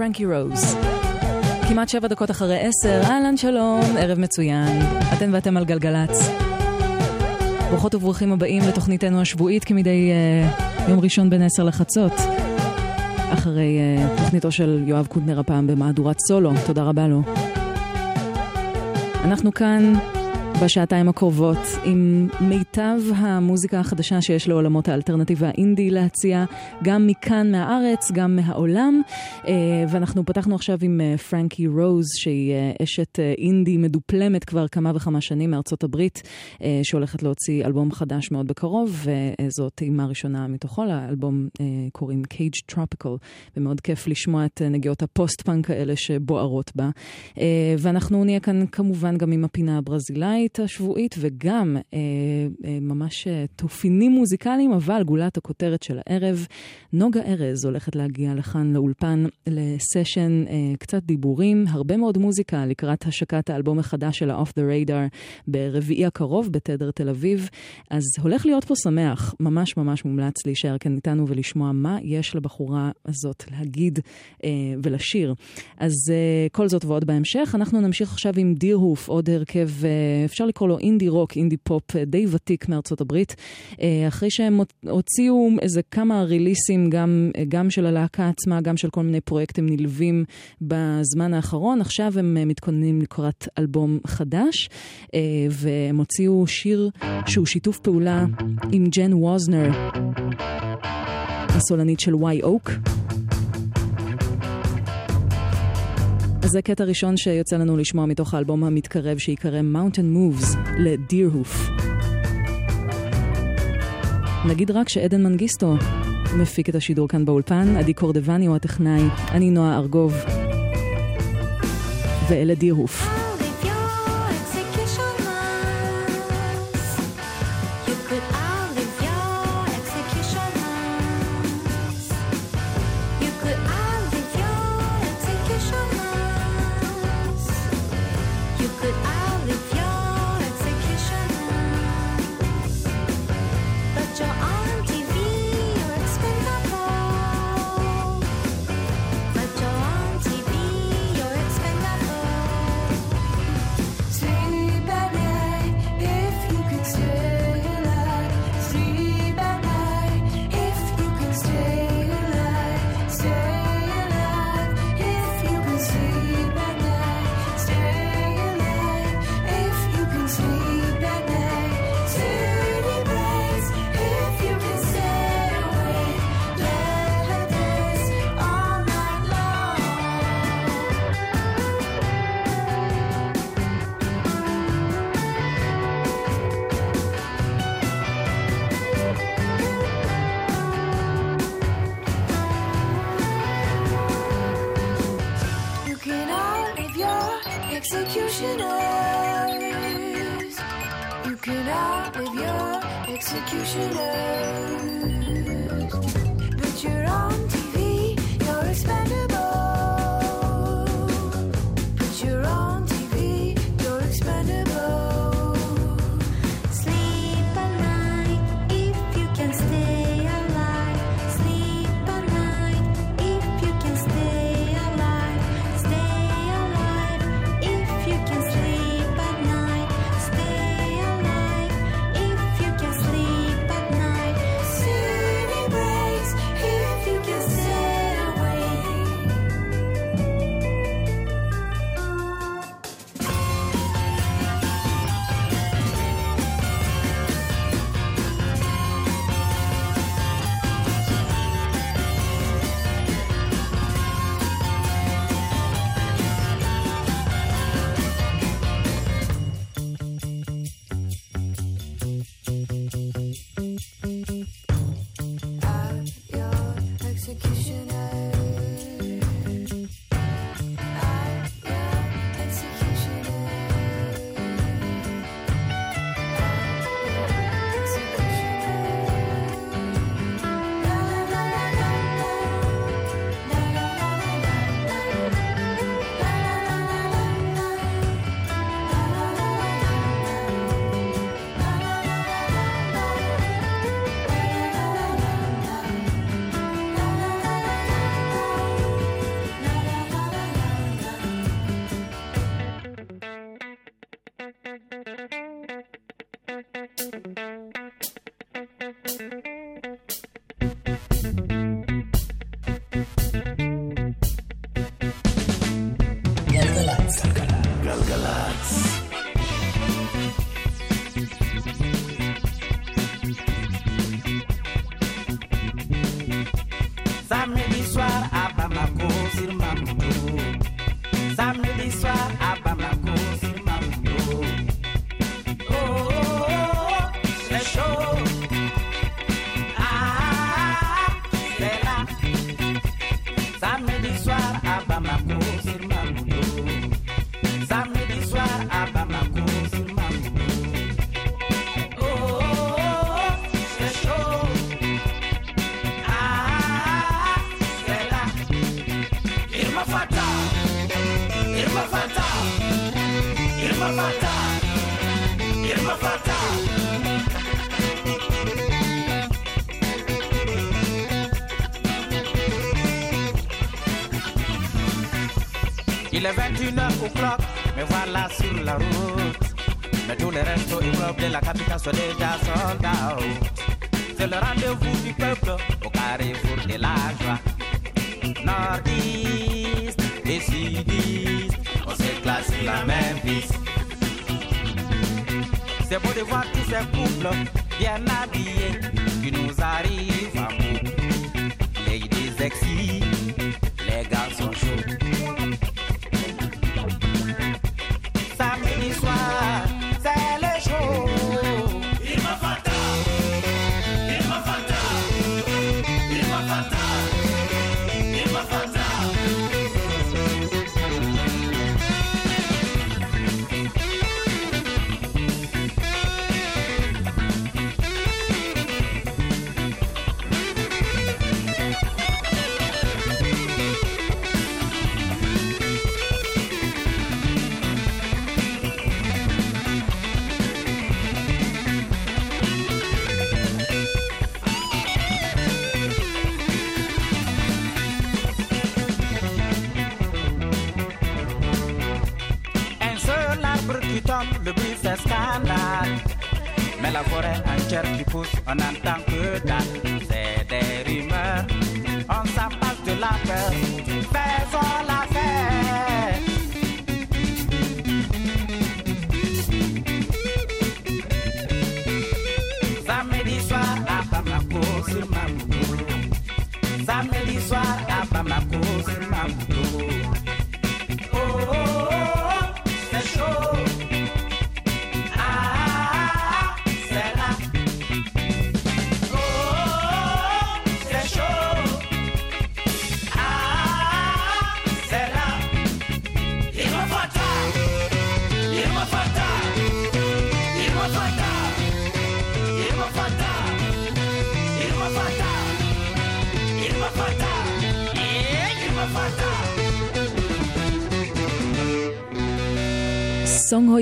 פרנקי רוז. כמעט שבע דקות אחרי עשר, אהלן שלום, ערב מצוין. אתן ואתם על גלגלצ. ברוכות וברוכים הבאים לתוכניתנו השבועית כמדי uh, יום ראשון בין עשר לחצות. אחרי uh, תוכניתו של יואב קוטנר הפעם במהדורת סולו, תודה רבה לו. אנחנו כאן בשעתיים הקרובות עם מיטב המוזיקה החדשה שיש לעולמות האלטרנטיבה האינדי להציע, גם מכאן מהארץ, גם מהעולם. אה, ואנחנו פתחנו עכשיו עם אה, פרנקי רוז, שהיא אה, אשת אינדי מדופלמת כבר כמה וכמה שנים מארצות הברית, שהולכת להוציא אלבום חדש מאוד בקרוב, וזאת טעימה ראשונה מתוכו, לאלבום קוראים Cage Tropical, ומאוד כיף לשמוע את נגיעות הפוסט-פאנק האלה שבוערות בה. ואנחנו נהיה כאן כמובן גם עם הפינה הברזילאית. התוכנית השבועית וגם אה, אה, ממש אה, תופינים מוזיקליים, אבל גולת הכותרת של הערב, נוגה ארז הולכת להגיע לכאן לאולפן לסשן אה, קצת דיבורים, הרבה מאוד מוזיקה לקראת השקת האלבום החדש של ה-Off the Radar ברביעי הקרוב בתדר תל אביב. אז הולך להיות פה שמח, ממש ממש מומלץ להישאר כאן איתנו ולשמוע מה יש לבחורה הזאת להגיד אה, ולשיר. אז אה, כל זאת ועוד בהמשך. אנחנו נמשיך עכשיו עם דירהוף, עוד הרכב, אה, לקרוא לו אינדי רוק, אינדי פופ אה, די ותיק מארצות הברית, אה, אחרי שהם הוציאו איזה כמה ריליסים גם, אה, גם של הלהקה עצמה, גם של כל מיני פרויקטים נלווים בזמן האחרון. עכשיו הם מתכוננים לקראת אלבום חדש, והם הוציאו שיר שהוא שיתוף פעולה עם ג'ן ווזנר, הסולנית של וואי אוק. אז זה קטע ראשון שיוצא לנו לשמוע מתוך האלבום המתקרב שיקרא Mountain Moves לדירהוף. נגיד רק שעדן מנגיסטו מפיק את השידור כאן באולפן, עדי קורדבני הוא הטכנאי, אני נועה ארגוב, ואלה דירהוף. Les de la capitale sont déjà soldats. C'est le rendez-vous du peuple au carrefour de la joie. Nordiste et sudiste, on s'éclate sur la même piste. C'est beau de voir tous ces couples bien habillés qui nous arrivent à bout. Ladies sexy, อนานตั้ง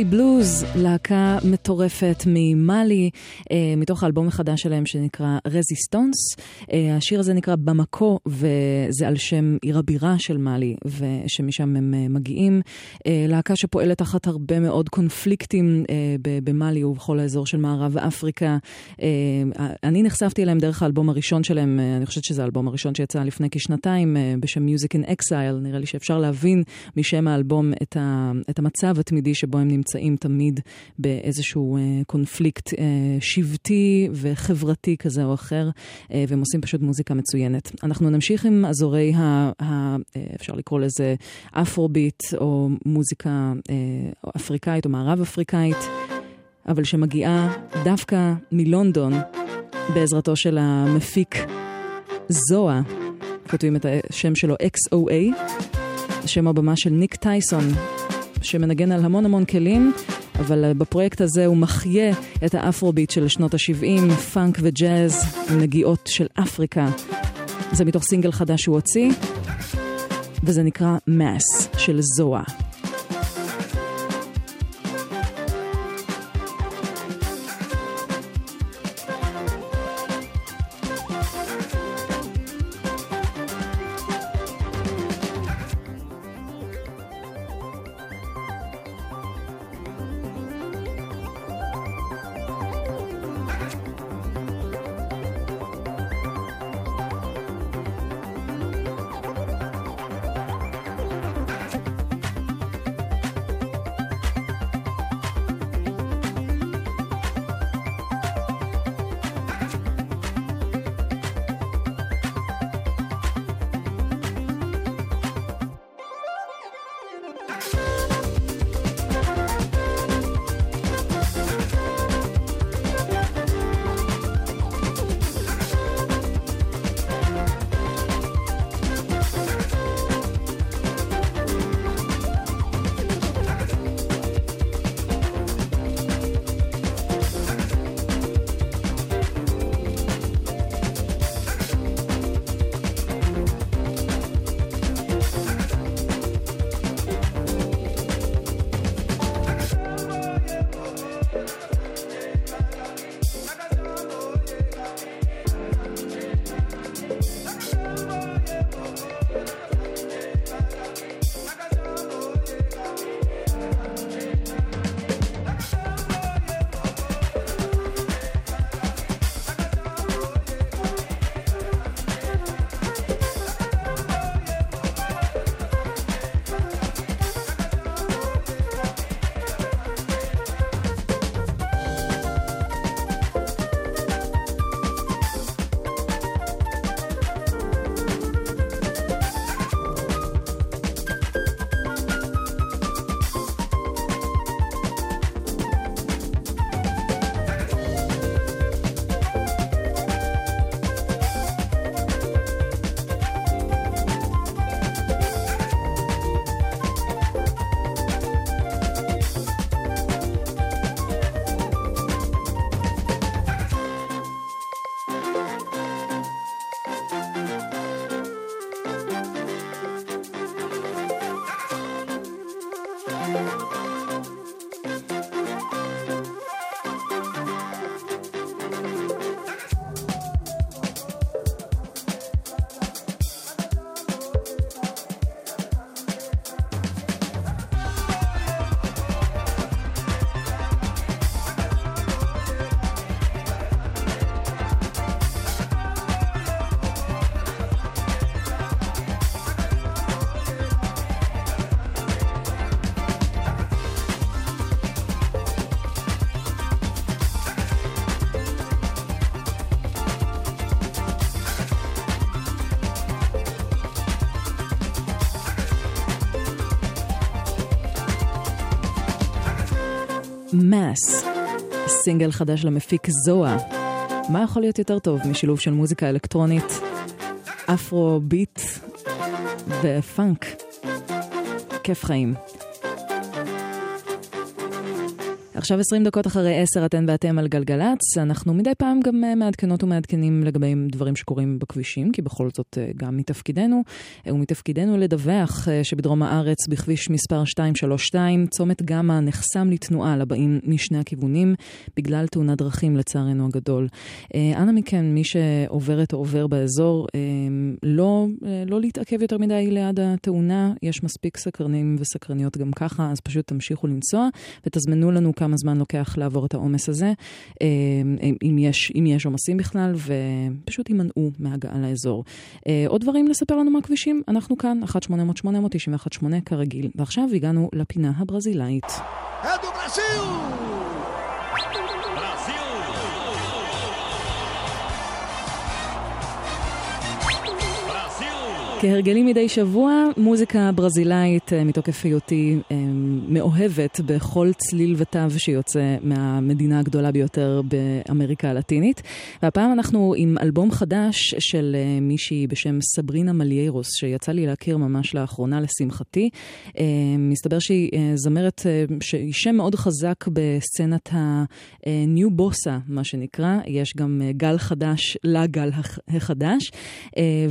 Blue בלוז, להקה מטורפת ממאלי, אה, מתוך האלבום החדש שלהם שנקרא רזיסטונס. אה, השיר הזה נקרא במקו, וזה על שם עיר הבירה של מאלי, ושמשם הם אה, מגיעים. להקה שפועלת תחת הרבה מאוד קונפליקטים במאלי ובכל האזור של מערב אפריקה. אני נחשפתי אליהם דרך האלבום הראשון שלהם, אני חושבת שזה האלבום הראשון שיצא לפני כשנתיים, בשם Music in Exile. נראה לי שאפשר להבין משם האלבום את המצב התמידי שבו הם נמצאים תמיד באיזשהו אה, קונפליקט אה, שבטי וחברתי כזה או אחר, אה, והם עושים פשוט מוזיקה מצוינת. אנחנו נמשיך עם אזורי, ה, ה, אפשר לקרוא לזה אפרוביט, או מוזיקה אפריקאית או מערב אפריקאית, אבל שמגיעה דווקא מלונדון בעזרתו של המפיק זואה, כותבים את השם שלו XOA, שם הבמה של ניק טייסון, שמנגן על המון המון כלים, אבל אה, בפרויקט הזה הוא מחיה את האפרוביט של שנות ה-70, פאנק וג'אז, נגיעות של אפריקה. זה מתוך סינגל חדש שהוא הוציא, וזה נקרא Mass של זואה. Mass, סינגל חדש למפיק זוהה. מה יכול להיות יותר טוב משילוב של מוזיקה אלקטרונית, אפרו ביט ופאנק? כיף חיים. עכשיו 20 דקות אחרי 10 אתן ואתם על גלגלצ. אנחנו מדי פעם גם אה, מעדכנות ומעדכנים לגבי דברים שקורים בכבישים, כי בכל זאת אה, גם מתפקידנו, אה, ומתפקידנו לדווח שבדרום הארץ בכביש מספר 232, צומת גמא נחסם לתנועה לבאים משני הכיוונים, בגלל תאונת דרכים לצערנו הגדול. אנא מכן, מי שעוברת או עובר באזור, לא, לא להתעכב יותר מדי ליד התאונה, יש מספיק סקרנים וסקרניות גם ככה, אז פשוט תמשיכו לנסוע ותזמנו לנו כמה... זמן לוקח לעבור את העומס הזה, אם יש, אם יש עומסים בכלל, ופשוט יימנעו מהגעה לאזור. אה, עוד דברים לספר לנו מהכבישים? אנחנו כאן, 1-800-891-8 כרגיל. ועכשיו הגענו לפינה הברזילאית. אדו כהרגלי מדי שבוע, מוזיקה ברזילאית אה, מתוקף היותי אה, מאוהבת בכל צליל ותו שיוצא מהמדינה הגדולה ביותר באמריקה הלטינית. והפעם אנחנו עם אלבום חדש של אה, מישהי בשם סברינה מליירוס, שיצא לי להכיר ממש לאחרונה לשמחתי. מסתבר שהיא זמרת, שהיא שם מאוד חזק בסצנת ה-New בוסה, מה שנקרא. יש גם גל חדש לגל החדש.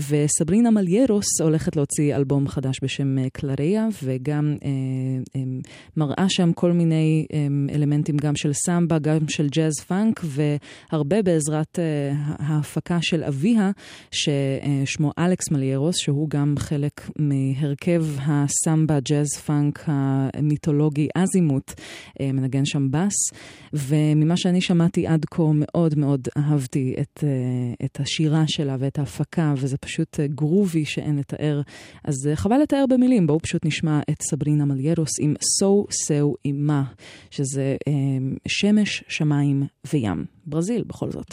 וסברינה מליירוס רוס הולכת להוציא אלבום חדש בשם אה, קלריה, וגם אה, אה, מראה שם כל מיני אה, אלמנטים גם של סמבה, גם של ג'אז פאנק, והרבה בעזרת אה, ההפקה של אביה, ששמו אלכס מליירוס, שהוא גם חלק מהרכב הסמבה, ג'אז פאנק המיתולוגי אזימוט, אה, מנגן שם בס, וממה שאני שמעתי עד כה מאוד מאוד אהבתי את, אה, את השירה שלה ואת ההפקה, וזה פשוט אה, גרובי. שאין לתאר. אז אה, חבל לתאר במילים, בואו פשוט נשמע את סברינה מליירוס עם סו סאו אימה, שזה אה, שמש, שמיים וים. ברזיל בכל זאת.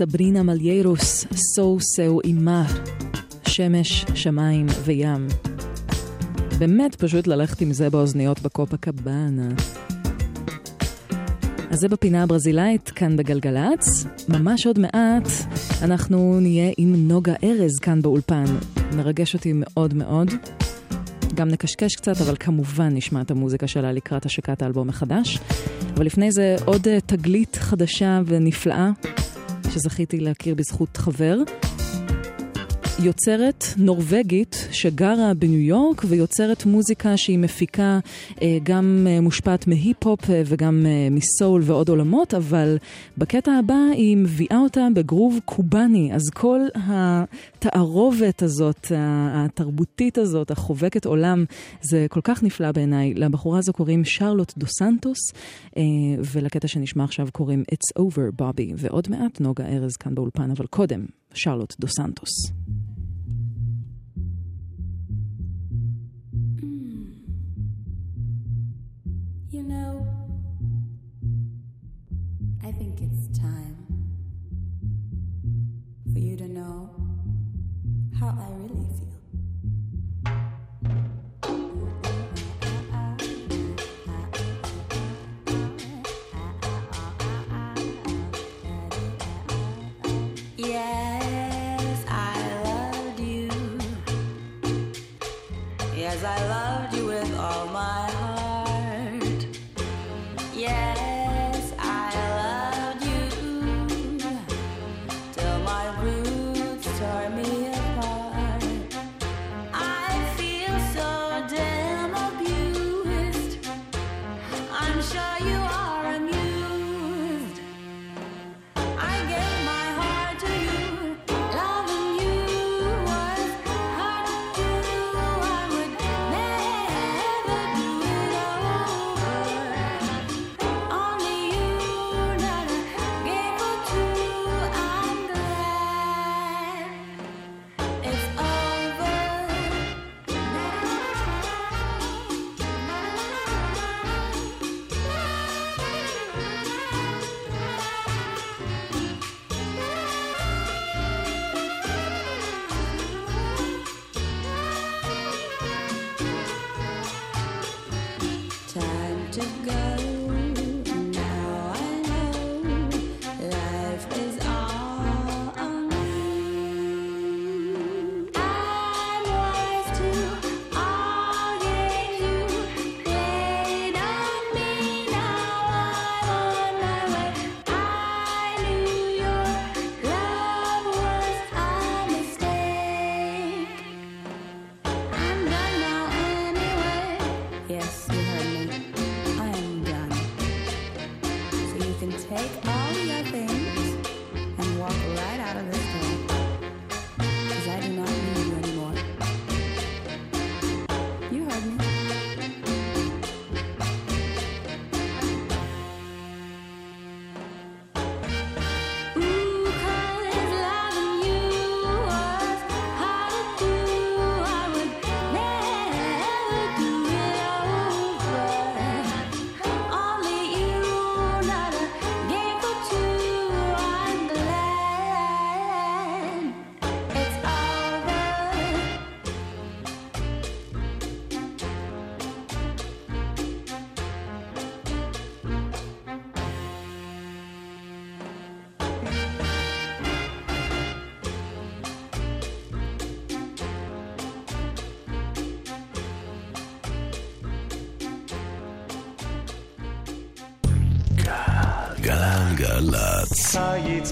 סברינה מליירוס, סו סאו אימה, שמש, שמיים וים. באמת פשוט ללכת עם זה באוזניות בקופה קבאנה. אז זה בפינה הברזילאית, כאן בגלגלצ. ממש עוד מעט אנחנו נהיה עם נוגה ארז כאן באולפן. מרגש אותי מאוד מאוד. גם נקשקש קצת, אבל כמובן נשמע את המוזיקה שלה לקראת השקת האלבום החדש. אבל לפני זה עוד אה, תגלית חדשה ונפלאה שזכיתי להכיר בזכות חבר. יוצרת נורבגית שגרה בניו יורק ויוצרת מוזיקה שהיא מפיקה אה, גם אה, מושפעת מהיפ-הופ אה, וגם מסול ועוד עולמות, אבל בקטע הבא היא מביאה אותה בגרוב קובאני, אז כל התערובת הזאת, התרבותית הזאת, החובקת עולם, זה כל כך נפלא בעיניי. לבחורה הזו קוראים שרלוט דו סנטוס, ולקטע שנשמע עכשיו קוראים It's Over Bobby, ועוד מעט נוגה ארז כאן באולפן, אבל קודם, שרלוט דו סנטוס. For you to know how I really feel.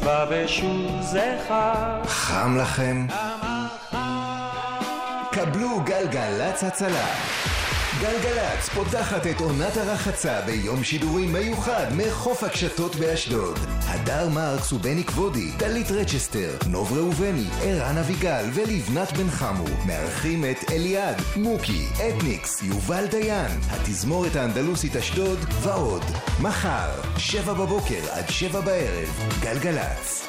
בא ושוב חג. חם לכם? קבלו גלגלצ הצלה. גלגלצ פותחת את עונת הרחצה ביום שידורים מיוחד מחוף הקשתות באשדוד. הדר מרקס ובני כבודי, דלית רצ'סטר, נוב ראובני, ערן אביגל ולבנת בן חמו מארחים את אליעד, מוקי, אתניקס, יובל דיין, התזמורת האנדלוסית אשדוד ועוד. מחר, שבע בבוקר עד שבע בערב, גלגלצ.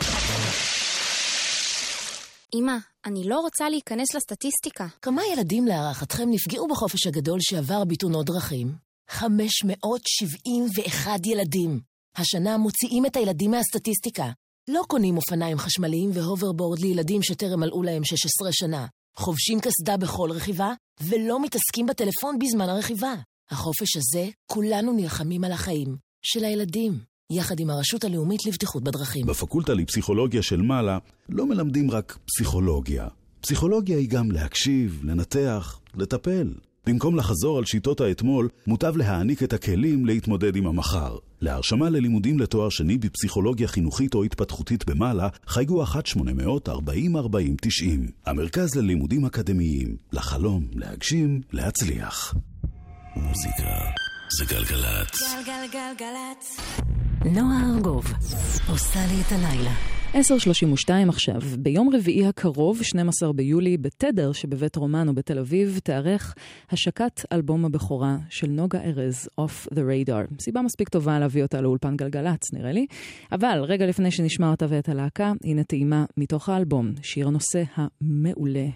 אמא, אני לא רוצה להיכנס לסטטיסטיקה. כמה ילדים להערכתכם נפגעו בחופש הגדול שעבר בתאונות דרכים? 571 ילדים. השנה מוציאים את הילדים מהסטטיסטיקה. לא קונים אופניים חשמליים והוברבורד לילדים שטרם מלאו להם 16 שנה. חובשים קסדה בכל רכיבה, ולא מתעסקים בטלפון בזמן הרכיבה. החופש הזה, כולנו נלחמים על החיים. של הילדים. יחד עם הרשות הלאומית לבטיחות בדרכים. בפקולטה לפסיכולוגיה של מעלה לא מלמדים רק פסיכולוגיה. פסיכולוגיה היא גם להקשיב, לנתח, לטפל. במקום לחזור על שיטות האתמול, מוטב להעניק את הכלים להתמודד עם המחר. להרשמה ללימודים לתואר שני בפסיכולוגיה חינוכית או התפתחותית במעלה, חייגו 1-800-4040-90. המרכז ללימודים אקדמיים, לחלום, להגשים, להצליח. מוזיקה זה גלגלצ. גלגלגלגלצ. נועה ארגוב עושה לי את הלילה. 10.32 עכשיו, ביום רביעי הקרוב, 12 ביולי, בתדר שבבית רומנו בתל אביב, תיארך השקת אלבום הבכורה של נוגה ארז, Off the Radar. סיבה מספיק טובה להביא אותה לאולפן גלגלצ, נראה לי. אבל רגע לפני שנשמע אותה ואת הלהקה, הנה טעימה מתוך האלבום, שיר הנושא המעולה,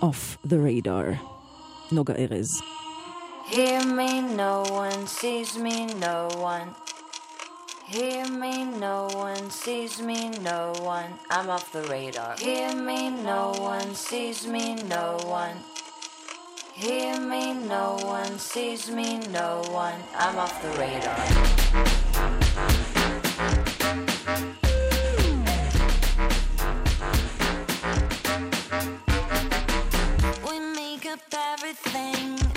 Off the Radar. נוגה ארז. Hear me, no one sees me, no one. Hear me, no one sees me, no one. I'm off the radar. Hear me, no one sees me, no one. Hear me, no one sees me, no one. I'm off the radar. We make up everything.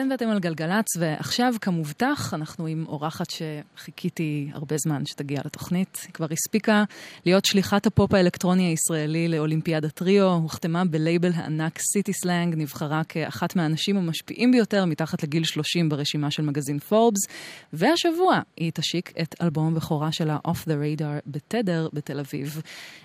אתם ואתם על גלגלצ, ועכשיו, כמובטח, אנחנו עם אורחת שחיכיתי הרבה זמן שתגיע לתוכנית. היא כבר הספיקה להיות שליחת הפופ האלקטרוני הישראלי לאולימפיאדת ריו, הוחתמה בלייבל הענק City Slang, נבחרה כאחת מהאנשים המשפיעים ביותר מתחת לגיל 30 ברשימה של מגזין פורבס, והשבוע היא תשיק את אלבום הבכורה שלה, Off the Radar, בתדר בתל אביב.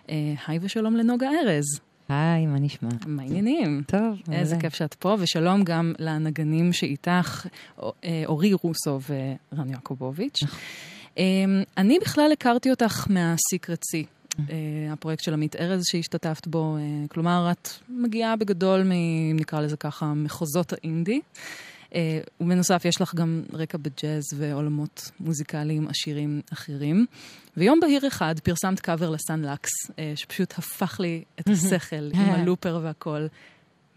אה, היי ושלום לנוגה ארז. היי, מה נשמע? מה העניינים? טוב, איזה מעולה. כיף שאת פה, ושלום גם לנגנים שאיתך, אה, אורי רוסו ורן יעקובוביץ'. אה, אני בכלל הכרתי אותך מהסיקרט סי. הפרויקט של עמית ארז שהשתתפת בו, אה, כלומר, את מגיעה בגדול מ... נקרא לזה ככה, מחוזות האינדי. אה, ובנוסף, יש לך גם רקע בג'אז ועולמות מוזיקליים עשירים אחרים. ויום בהיר אחד פרסמת קאבר לסן לקס, אה, שפשוט הפך לי את השכל עם הלופר והכל.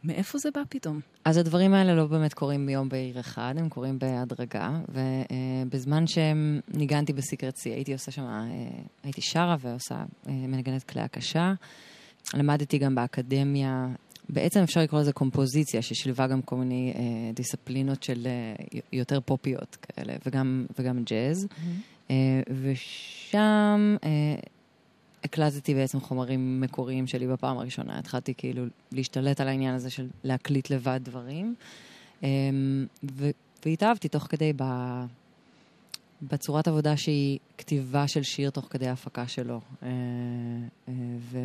מאיפה זה בא פתאום? אז הדברים האלה לא באמת קורים ביום בהיר אחד, הם קורים בהדרגה, ובזמן שהם ניגנתי בסיקרט סי, הייתי עושה שם, אה, הייתי שרה ועושה, אה, מנגנת כלי הקשה. למדתי גם באקדמיה, בעצם אפשר לקרוא לזה קומפוזיציה, ששילבה גם כל מיני אה, דיסציפלינות של אה, יותר פופיות כאלה, וגם, וגם ג'אז. אה, ושם אה, הקלטתי בעצם חומרים מקוריים שלי בפעם הראשונה. התחלתי כאילו להשתלט על העניין הזה של להקליט לבד דברים. אה, ו- והתאהבתי תוך כדי ב... בצורת עבודה שהיא כתיבה של שיר תוך כדי ההפקה שלו. אה, אה, ו-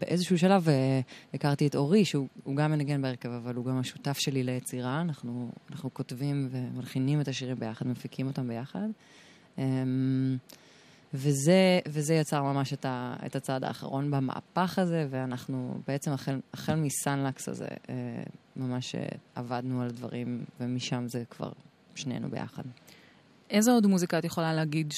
ובאיזשהו שלב אה, הכרתי את אורי, שהוא הוא גם מנגן בהרכב, אבל הוא גם השותף שלי ליצירה. אנחנו, אנחנו כותבים ומלחינים את השירים ביחד, מפיקים אותם ביחד. אה, וזה, וזה יצר ממש את, ה, את הצעד האחרון במהפך הזה, ואנחנו בעצם החל, החל מסאנלקס הזה, אה, ממש אה, עבדנו על דברים, ומשם זה כבר שנינו ביחד. איזו עוד מוזיקה את יכולה להגיד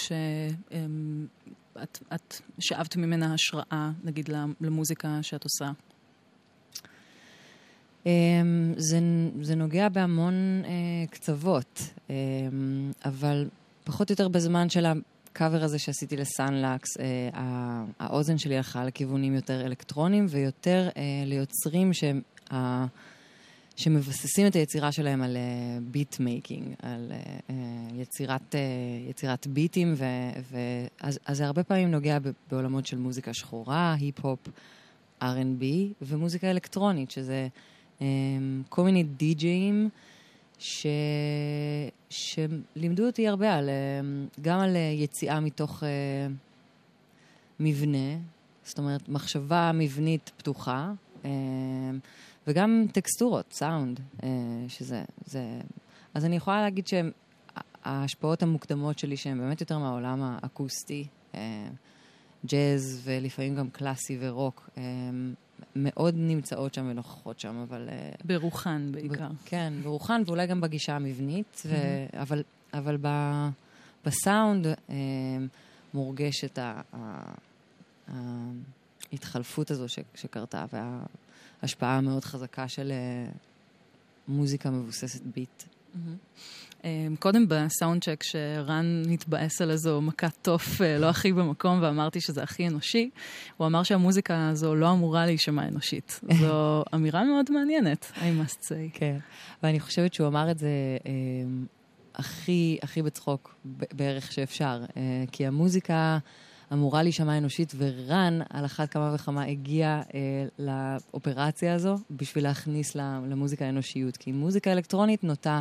שאת את שאבת ממנה השראה, נגיד, למוזיקה שאת עושה? אמ, זה, זה נוגע בהמון אה, קצוות, אה, אבל פחות או יותר בזמן של הקאבר הזה שעשיתי ל Son Lux, אה, האוזן שלי הלכה לכיוונים יותר אלקטרונים ויותר אה, ליוצרים שהם... אה, שמבססים את היצירה שלהם על beat אה, making, על אה, אה, יצירת, אה, יצירת ביטים, ו, ו, אז, אז זה הרבה פעמים נוגע בעולמות של מוזיקה שחורה, היפ-הופ, R&B ומוזיקה אלקטרונית, שזה um, כל מיני די-ג'אים. שלימדו אותי הרבה על, um, גם על uh, יציאה מתוך uh, מבנה, זאת אומרת, מחשבה מבנית פתוחה. Uh, וגם טקסטורות, סאונד, אה, שזה... זה... אז אני יכולה להגיד שההשפעות המוקדמות שלי, שהן באמת יותר מהעולם האקוסטי, אה, ג'אז ולפעמים גם קלאסי ורוק, אה, מאוד נמצאות שם ונוכחות שם, אבל... ברוחן בעיקר. ב- כן, ברוחן, ואולי גם בגישה המבנית, ו... אבל, אבל ב... בסאונד מורגשת ההתחלפות הזו ש... שקרתה, וה... השפעה מאוד חזקה של uh, מוזיקה מבוססת ביט. Mm-hmm. Um, קודם בסאונד צ'ק, שרן התבאס על איזו מכת תוף uh, לא הכי במקום, ואמרתי שזה הכי אנושי, הוא אמר שהמוזיקה הזו לא אמורה להישמע אנושית. זו אמירה מאוד מעניינת, I must say. כן, ואני חושבת שהוא אמר את זה um, הכי, הכי בצחוק בערך שאפשר, uh, כי המוזיקה... אמורה להישמע אנושית, ורן על אחת כמה וכמה הגיע אה, לאופרציה הזו בשביל להכניס למוזיקה האנושיות. כי מוזיקה אלקטרונית נוטה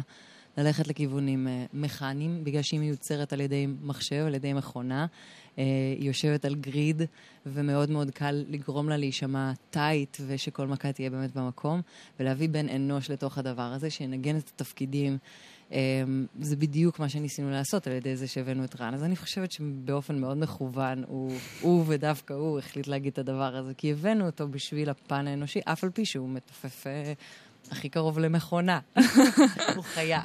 ללכת לכיוונים אה, מכניים, בגלל שהיא מיוצרת על ידי מחשב, על ידי מכונה. אה, היא יושבת על גריד, ומאוד מאוד קל לגרום לה להישמע טייט, ושכל מכה תהיה באמת במקום, ולהביא בן אנוש לתוך הדבר הזה, שינגן את התפקידים. אמ, זה בדיוק מה שניסינו לעשות על ידי זה שהבאנו את רן. אז אני חושבת שבאופן מאוד מכוון, הוא, הוא ודווקא הוא החליט להגיד את הדבר הזה, כי הבאנו אותו בשביל הפן האנושי, אף על פי שהוא מתופף אה, הכי קרוב למכונה. הוא חיה.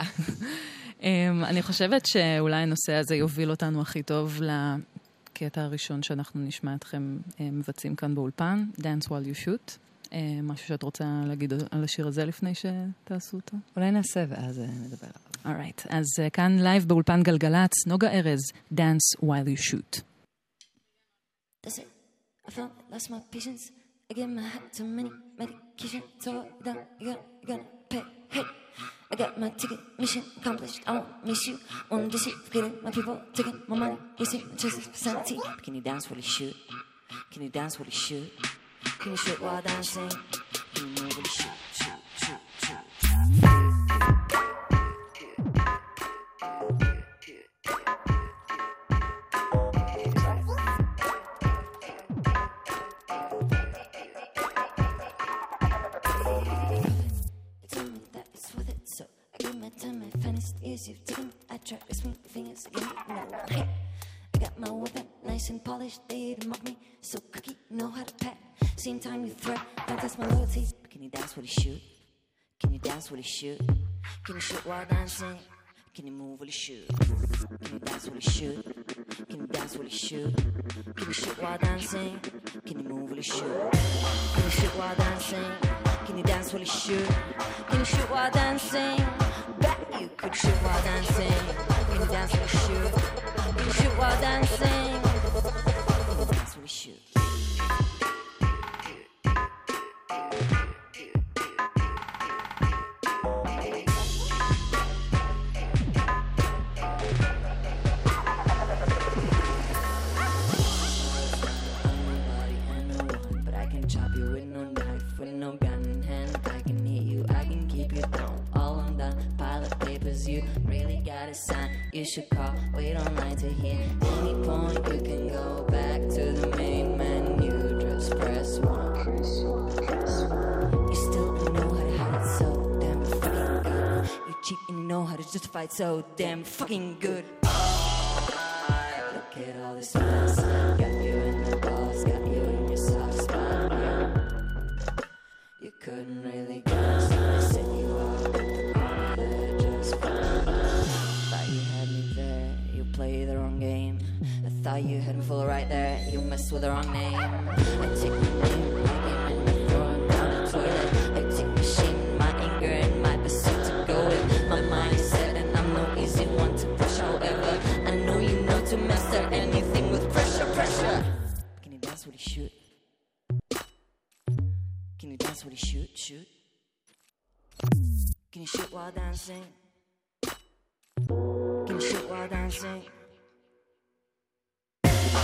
אממ, אני חושבת שאולי הנושא הזה יוביל אותנו הכי טוב לקטע הראשון שאנחנו נשמע אתכם אה, מבצעים כאן באולפן, Dance While You Shoot. אה, משהו שאת רוצה להגיד על השיר הזה לפני שתעשו אותו? אולי נעשה ואז נדבר עליו. אורייט, right. אז uh, כאן לייב באולפן גלגלצ, נוגה ארז, Dance While You Shoot. That's it. I felt lost my patience. I gave my heart to many medication. So down, you gotta, you gotta pay. Hey, I got my ticket, mission accomplished. I won't miss you. Won't deceive, forgetting my people, taking my money, wasting my chances for sanity. Can you dance while you shoot? Can you dance while you shoot? Can you shoot while dancing? Can you move while you shoot? Shoot, shoot, Tried to swing fingers. No, hey, I got my weapon nice and polished. They didn't mock me, so cocky, know how to pat. Same time you threat, don't test my loyalty. But can you dance while you shoot? Can you dance while you shoot? Can you shoot while dancing? Can you move while you shoot? Can you dance while you shoot? Can you dance while you shoot? Can you shoot while dancing? Can you move while you shoot? Can you shoot while dancing? Can you dance while you shoot? Can you shoot while dancing? Bet you could shoot while dancing. Can you dance while you shoot? Can you shoot while dancing? Really gotta sign. You should call, wait online to hear. Any point you can go back to the main menu. Just press one. You still don't know how to hide it so damn fucking good. You cheat and you know how to justify so damn fucking good. Look at all this mess. Got you in the balls, got you in your soft spot. You couldn't really guess. I you me full right there, you messed with the wrong name. I take my name, my game, and I throw it down the toilet. I take shame, my anger, and my pursuit to go with. My mind set, and I'm no easy one to push. However, I know you know to master anything with pressure, pressure. Can you dance with you shoot? Can you dance with you shoot, shoot? Can you shoot while dancing? Can you shoot while dancing?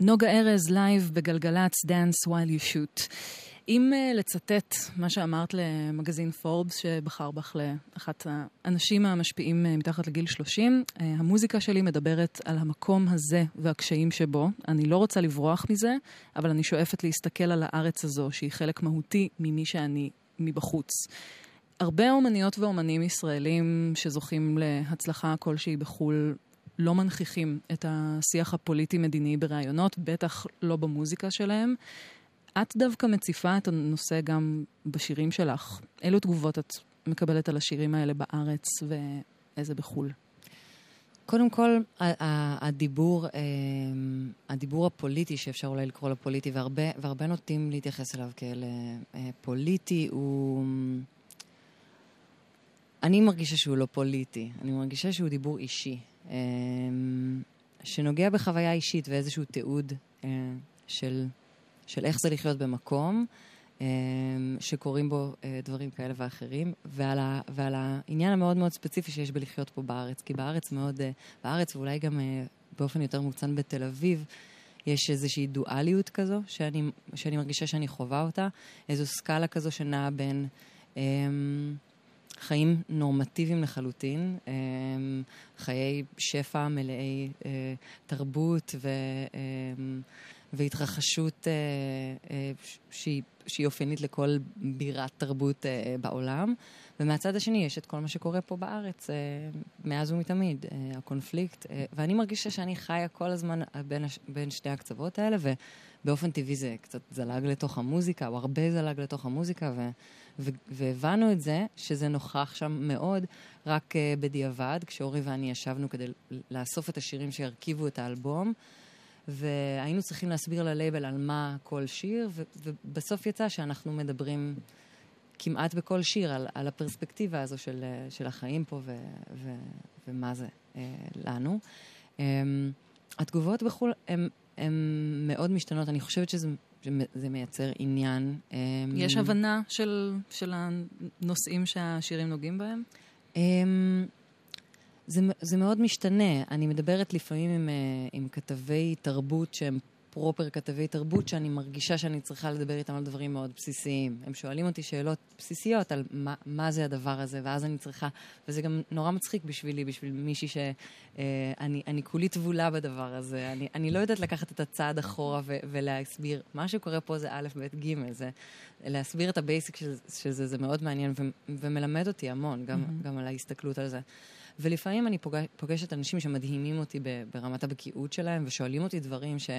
נוגה ארז לייב בגלגלצ Dance While You Shoot. אם אה, לצטט מה שאמרת למגזין פורבס שבחר בך לאחת האנשים המשפיעים אה, מתחת לגיל 30, אה, המוזיקה שלי מדברת על המקום הזה והקשיים שבו. אני לא רוצה לברוח מזה, אבל אני שואפת להסתכל על הארץ הזו, שהיא חלק מהותי ממי שאני מבחוץ. הרבה אומניות ואומנים ישראלים שזוכים להצלחה כלשהי בחו"ל לא מנכיחים את השיח הפוליטי-מדיני בראיונות, בטח לא במוזיקה שלהם. את דווקא מציפה את הנושא גם בשירים שלך. אילו תגובות את מקבלת על השירים האלה בארץ ואיזה בחו"ל? קודם כל, הדיבור, אה, הדיבור הפוליטי, שאפשר אולי לקרוא לו פוליטי, והרבה, והרבה נוטים להתייחס אליו כאל אה, פוליטי, הוא... אני מרגישה שהוא לא פוליטי, אני מרגישה שהוא דיבור אישי, אה, שנוגע בחוויה אישית ואיזשהו תיעוד אה, של, של איך זה לחיות במקום. אה, שקורים בו אה, דברים כאלה ואחרים, ועל, ה, ועל העניין המאוד מאוד ספציפי שיש בלחיות פה בארץ. כי בארץ מאוד, אה, בארץ ואולי גם באופן יותר מוצן בתל אביב, יש איזושהי דואליות כזו, שאני, שאני מרגישה שאני חווה אותה, איזו סקאלה כזו שנעה בין אה, חיים נורמטיביים לחלוטין, אה, חיי שפע מלאי אה, תרבות ו... אה, והתרחשות אה, שהיא, שהיא אופיינית לכל בירת תרבות אה, בעולם. ומהצד השני יש את כל מה שקורה פה בארץ, אה, מאז ומתמיד, אה, הקונפליקט. אה, ואני מרגישה שאני חיה כל הזמן בין, הש, בין שתי הקצוות האלה, ובאופן טבעי זה קצת זלג לתוך המוזיקה, או הרבה זלג לתוך המוזיקה, ו, והבנו את זה, שזה נוכח שם מאוד, רק אה, בדיעבד, כשאורי ואני ישבנו כדי לאסוף את השירים שירכיבו את האלבום. והיינו צריכים להסביר ללייבל על מה כל שיר, ובסוף יצא שאנחנו מדברים כמעט בכל שיר על, על הפרספקטיבה הזו של, של החיים פה ו- ו- ומה זה אה, לנו. אה, התגובות בחו"ל הן מאוד משתנות, אני חושבת שזה זה מייצר עניין. אה, יש הבנה של, של הנושאים שהשירים נוגעים בהם? אה, זה, זה מאוד משתנה. אני מדברת לפעמים עם, עם כתבי תרבות שהם פרופר כתבי תרבות, שאני מרגישה שאני צריכה לדבר איתם על דברים מאוד בסיסיים. הם שואלים אותי שאלות בסיסיות על מה, מה זה הדבר הזה, ואז אני צריכה, וזה גם נורא מצחיק בשבילי, בשביל מישהי שאני אני כולי טבולה בדבר הזה. אני, אני לא יודעת לקחת את הצעד אחורה ו, ולהסביר. מה שקורה פה זה א', ב', ג', זה להסביר את ה basic של, של זה, זה מאוד מעניין ו, ומלמד אותי המון, גם, מהמם. גם על ההסתכלות על זה. ולפעמים אני פוגש, פוגשת אנשים שמדהימים אותי ברמת הבקיאות שלהם, ושואלים אותי דברים ש,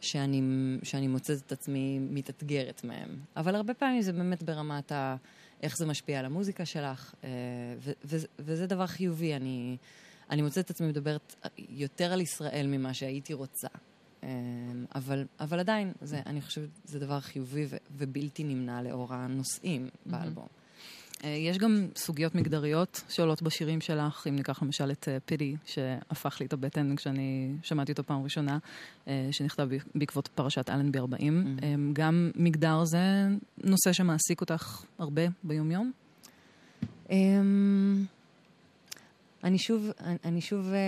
שאני, שאני מוצאת את עצמי מתאתגרת מהם. אבל הרבה פעמים זה באמת ברמת ה... איך זה משפיע על המוזיקה שלך, אה, ו- ו- וזה דבר חיובי. אני, אני מוצאת את עצמי מדברת יותר על ישראל ממה שהייתי רוצה. אמ, אבל, אבל עדיין, זה, אני חושבת שזה דבר חיובי ו- ובלתי נמנע לאור הנושאים באלבום. אה, יש גם סוגיות מגדריות שעולות בשירים שלך, אם ניקח למשל את אה, פידי, שהפך לי את הבטן כשאני שמעתי אותו פעם ראשונה, אה, שנכתב בעקבות פרשת אלנבי 40. אה, גם מגדר זה נושא שמעסיק אותך הרבה ביומיום? אמ, אני שוב, אני- שוב אה,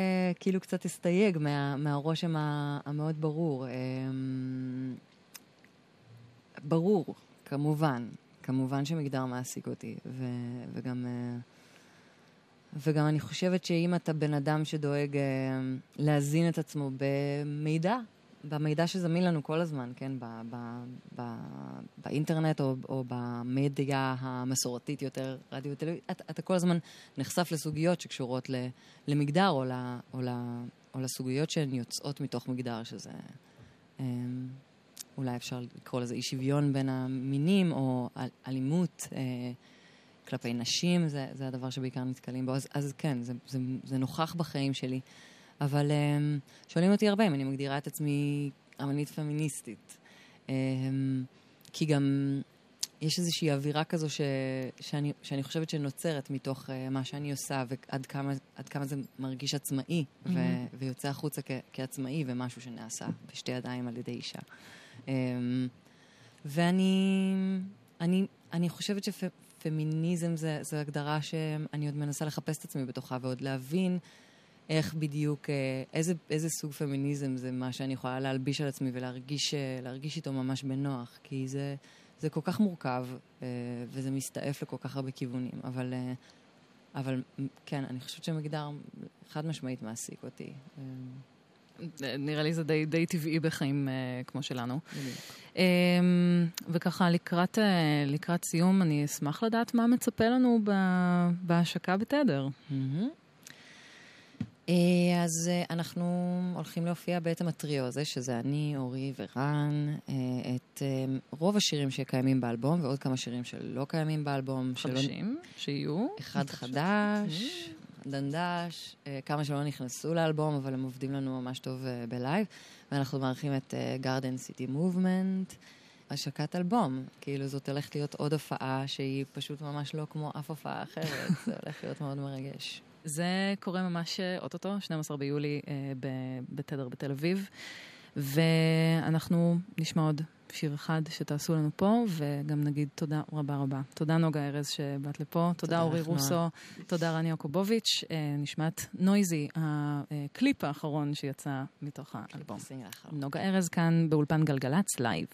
כאילו קצת אסתייג מה, מהרושם המאוד ברור. אמ, ברור, כמובן, כמובן שמגדר מעסיק אותי, ו, וגם, אה, וגם אני חושבת שאם אתה בן אדם שדואג אה, להזין את עצמו במידע, במידע שזמין לנו כל הזמן, כן, ב, ב, ב, באינטרנט או, או במדיה המסורתית יותר, רדיו וטלוויזיה, אתה, אתה כל הזמן נחשף לסוגיות שקשורות ל, למגדר או, ל, או, ל, או לסוגיות שהן יוצאות מתוך מגדר, שזה אמ, אולי אפשר לקרוא לזה אי שוויון בין המינים או אל, אלימות אה, כלפי נשים, זה, זה הדבר שבעיקר נתקלים בו. אז, אז כן, זה, זה, זה נוכח בחיים שלי. אבל um, שואלים אותי הרבה אם אני מגדירה את עצמי אמנית פמיניסטית. Um, כי גם יש איזושהי אווירה כזו ש, שאני, שאני חושבת שנוצרת מתוך uh, מה שאני עושה ועד כמה, כמה זה מרגיש עצמאי ו, מהמם. ויוצא החוצה כ, כעצמאי ומשהו שנעשה בשתי ידיים על ידי אישה. Um, ואני אני, אני חושבת שפמיניזם זה, זה הגדרה שאני עוד מנסה לחפש את עצמי בתוכה ועוד להבין איך בדיוק, אה, איזה, איזה סוג פמיניזם זה מה שאני יכולה להלביש על עצמי ולהרגיש אה, איתו ממש בנוח, כי זה, זה כל כך מורכב אה, וזה מסתעף לכל כך הרבה כיוונים, אבל, אבל כן, אני חושבת שמגדר חד משמעית מעסיק אותי. אה, נראה לי זה די, די טבעי בחיים אה, כמו שלנו. אה, וככה לקראת, אה, לקראת סיום, אני אשמח לדעת מה מצפה לנו ב- בהשקה בתדר. מהמם. אה, אז אה, אנחנו הולכים להופיע בעצם הטריו הזה, שזה אני, אורי ורן, אה, את אה, רוב השירים שקיימים באלבום, ועוד כמה שירים שלא קיימים באלבום. שלא- חדשים, שיהיו. אחד חדש, דנדש, אה, כמה שלא נכנסו לאלבום, אבל הם עובדים לנו ממש טוב אה, בלייב. ואנחנו מארחים את Garden City Movement, השקת אלבום. כאילו זאת הולכת להיות עוד הופעה שהיא פשוט ממש לא כמו אף הופעה אחרת, זה הולך להיות מאוד מרגש. זה קורה ממש אה, אוטוטו, 12 ביולי בתדר בתל אביב. ואנחנו נשמע עוד שיר אחד שתעשו לנו פה, וגם נגיד תודה רבה רבה. תודה נוגה ארז שבאת לפה, תודה תודה אורי רוסו. תודה רן יעקובוביץ'. אה, נשמעת Noisy, הקליפ האחרון שיצא מתוך האלבום. נוגה ארז כאן באולפן גלגלצ לייב.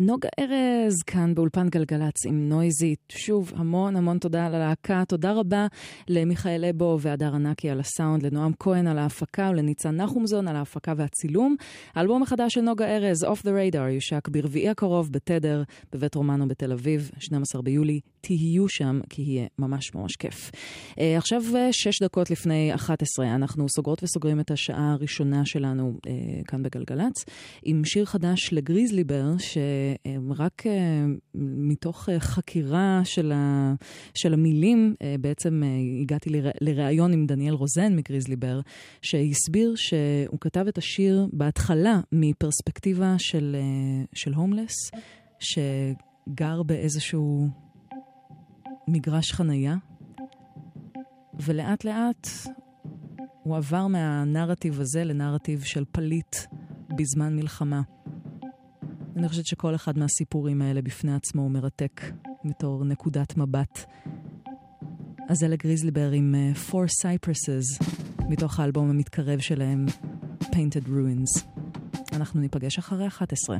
נוגה ארז כאן באולפן גלגלצ עם נויזיט. שוב, המון המון תודה על הלהקה. תודה רבה למיכאל אבו והדר ענקי על הסאונד, לנועם כהן על ההפקה ולניצן נחומזון על ההפקה והצילום. האלבום החדש של נוגה ארז, Off the Radar, יושק ברביעי הקרוב בתדר, בבית רומנו בתל אביב, 12 ביולי. תהיו שם, כי יהיה ממש ממש כיף. Uh, עכשיו, uh, שש דקות לפני 11, אנחנו סוגרות וסוגרים את השעה הראשונה שלנו uh, כאן בגלגלצ, עם שיר חדש לגריזליבר, שרק uh, מתוך חקירה של, ה, של המילים, בעצם הגעתי לרא, לראיון עם דניאל רוזן מגריזליבר, שהסביר שהוא כתב את השיר בהתחלה מפרספקטיבה של, של הומלס, שגר באיזשהו... מגרש חנייה, ולאט לאט הוא עבר מהנרטיב הזה לנרטיב של פליט בזמן מלחמה. אני חושבת שכל אחד מהסיפורים האלה בפני עצמו הוא מרתק בתור נקודת מבט. אז אלה גריזליבר עם uh, Four Cypresses, מתוך האלבום המתקרב שלהם, Painted Ruins. אנחנו ניפגש אחרי 11.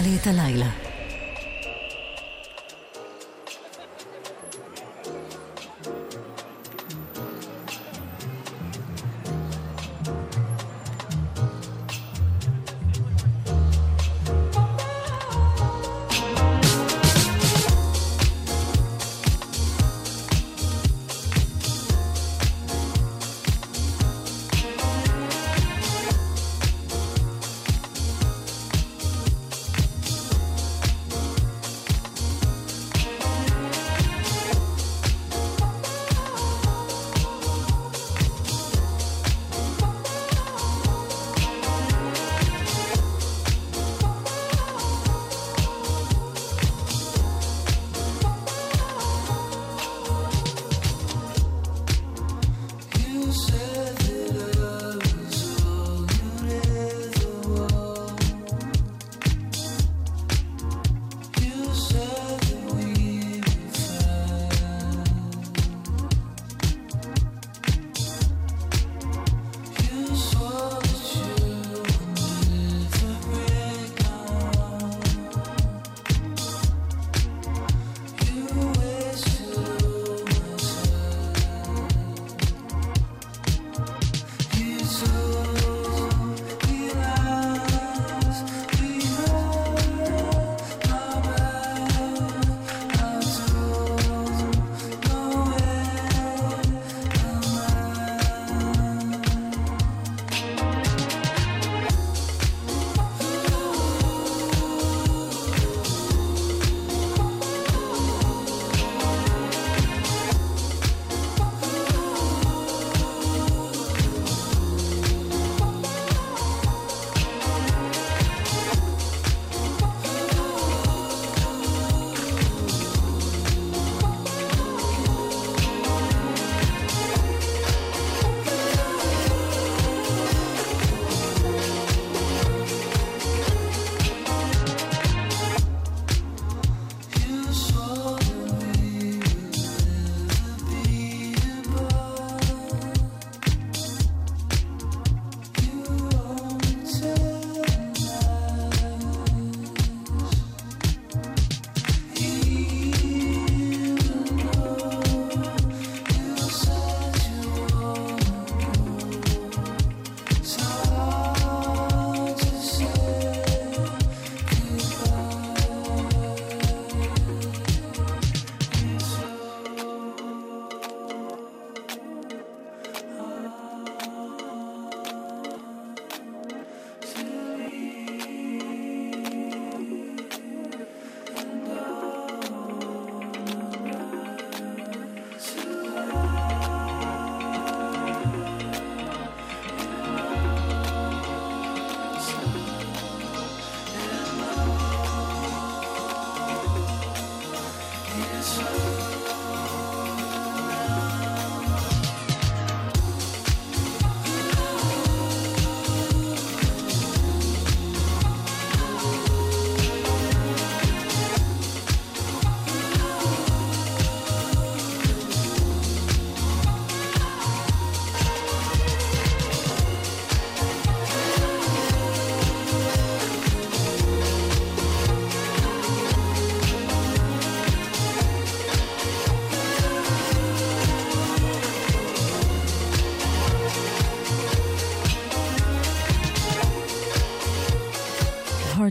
לי את הלילה.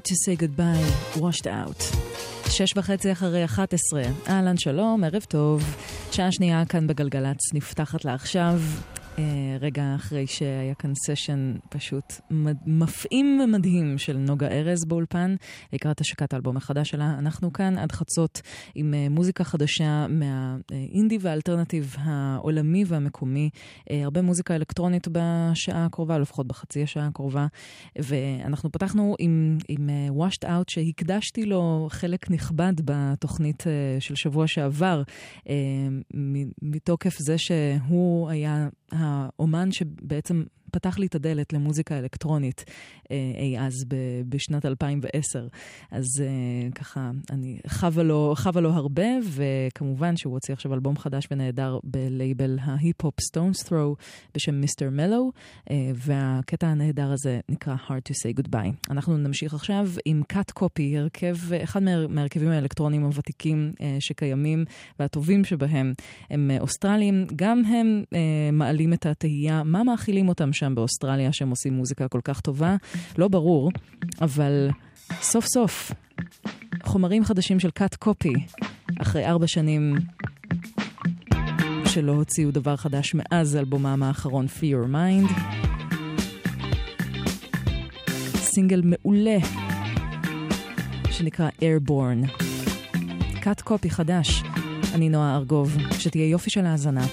To say goodbye, washed out. שש וחצי אחרי 11, אהלן שלום, ערב טוב. שעה שנייה כאן בגלגלצ נפתחת לעכשיו. אה, רגע אחרי שהיה כאן סשן פשוט מפעים ומדהים של נוגה ארז באולפן, לקראת השקת האלבום החדש שלה. אנחנו כאן עד חצות עם אה, מוזיקה חדשה מהאינדי והאלטרנטיב העולמי והמקומי. אה, הרבה מוזיקה אלקטרונית בשעה הקרובה, לפחות בחצי השעה הקרובה. ואנחנו פתחנו עם, עם אה, washed out שהקדשתי לו חלק נכבד בתוכנית אה, של שבוע שעבר, אה, מתוקף זה שהוא היה האומן שבעצם פתח לי את הדלת למוזיקה אלקטרונית אה, אי אז ב- בשנת 2010. אז אה, ככה, אני חווה לו, חווה לו הרבה, וכמובן שהוא הוציא עכשיו אלבום חדש ונהדר בלייבל ההיפ-הופ סטונס ת'רו בשם מיסטר מלו, אה, והקטע הנהדר הזה נקרא Hard to say goodbye. אנחנו נמשיך עכשיו עם קאט קופי, הרכב, אחד מה- מההרכבים האלקטרוניים הוותיקים אה, שקיימים, והטובים שבהם הם אה, אוסטרלים. גם הם אה, מעלים את התהייה, מה מאכילים אותם שם באוסטרליה שהם עושים מוזיקה כל כך טובה? לא ברור, אבל סוף סוף, חומרים חדשים של קאט קופי, אחרי ארבע שנים שלא הוציאו דבר חדש מאז אלבומם האחרון, Free Your Mind. סינגל מעולה שנקרא Airborne. קאט קופי חדש. אני נועה ארגוב, שתהיה יופי של האזנה.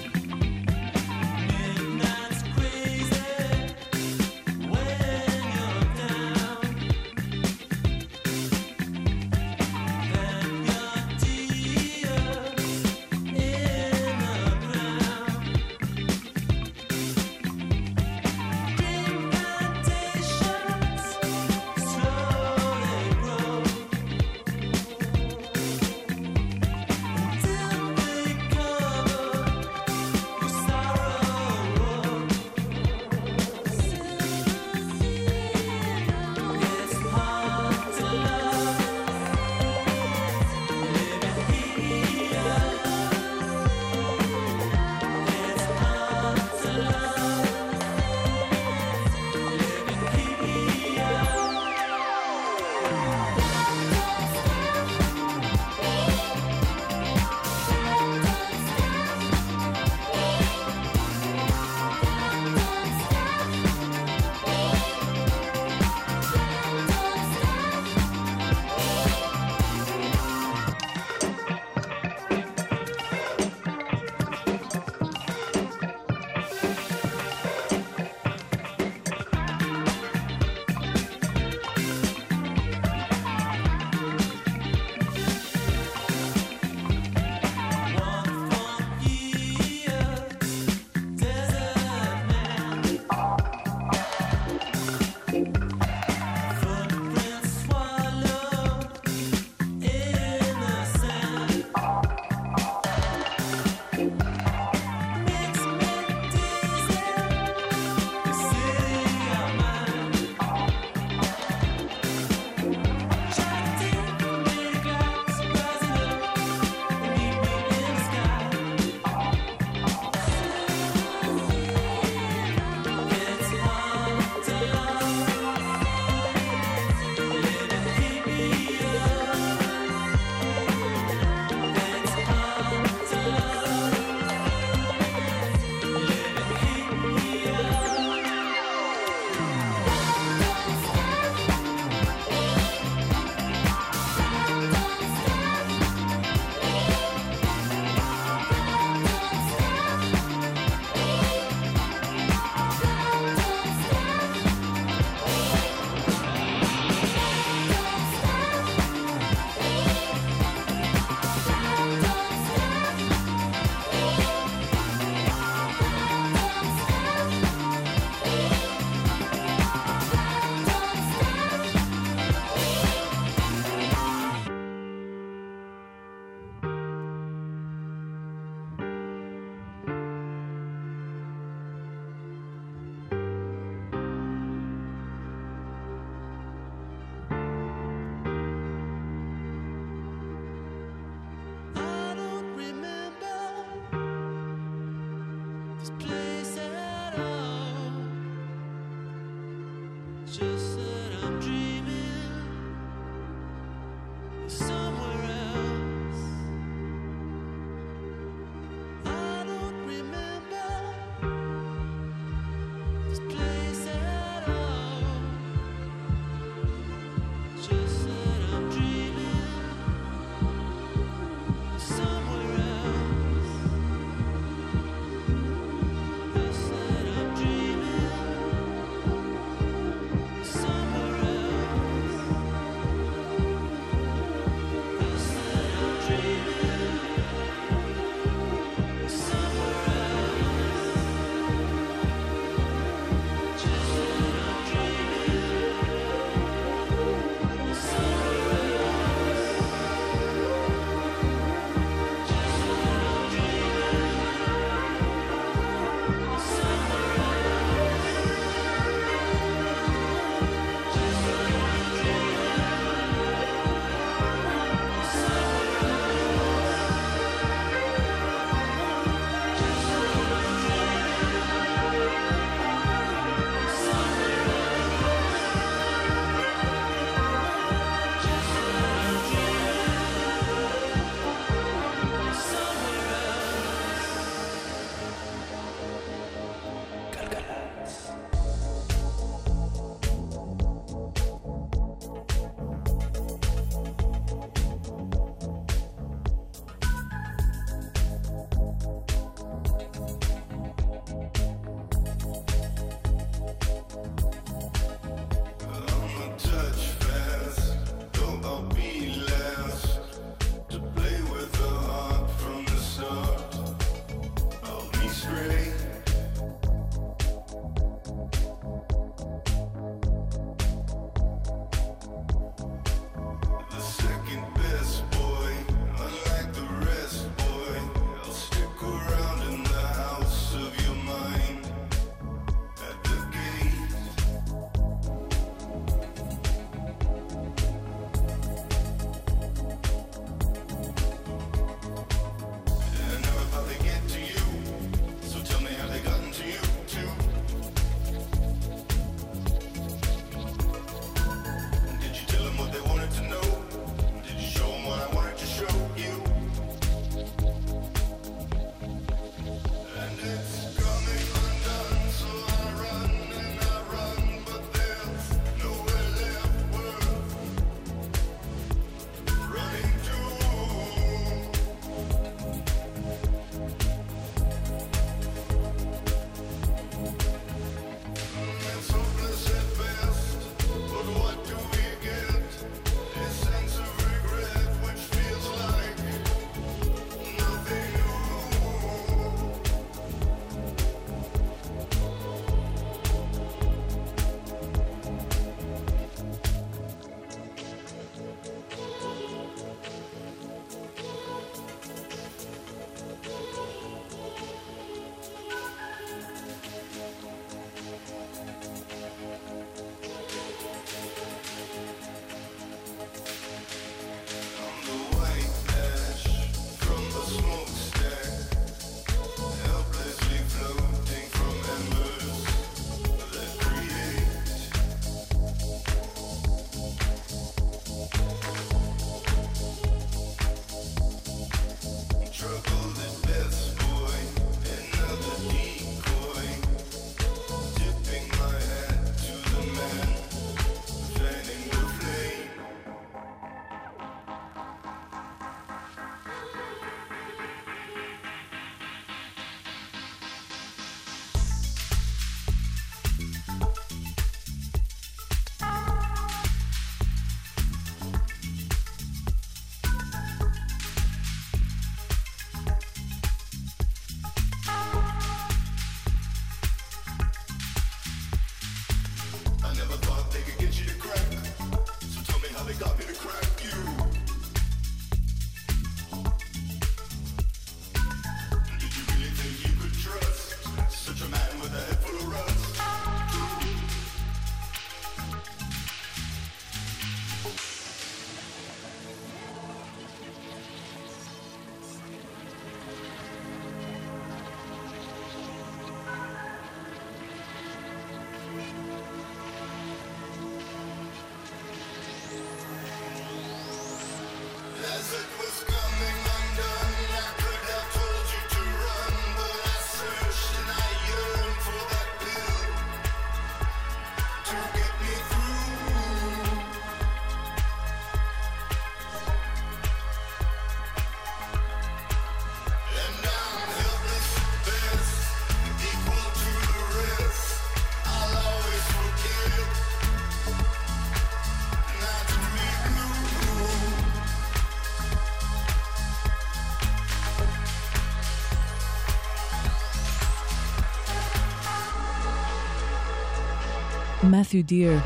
מת'יו דיר,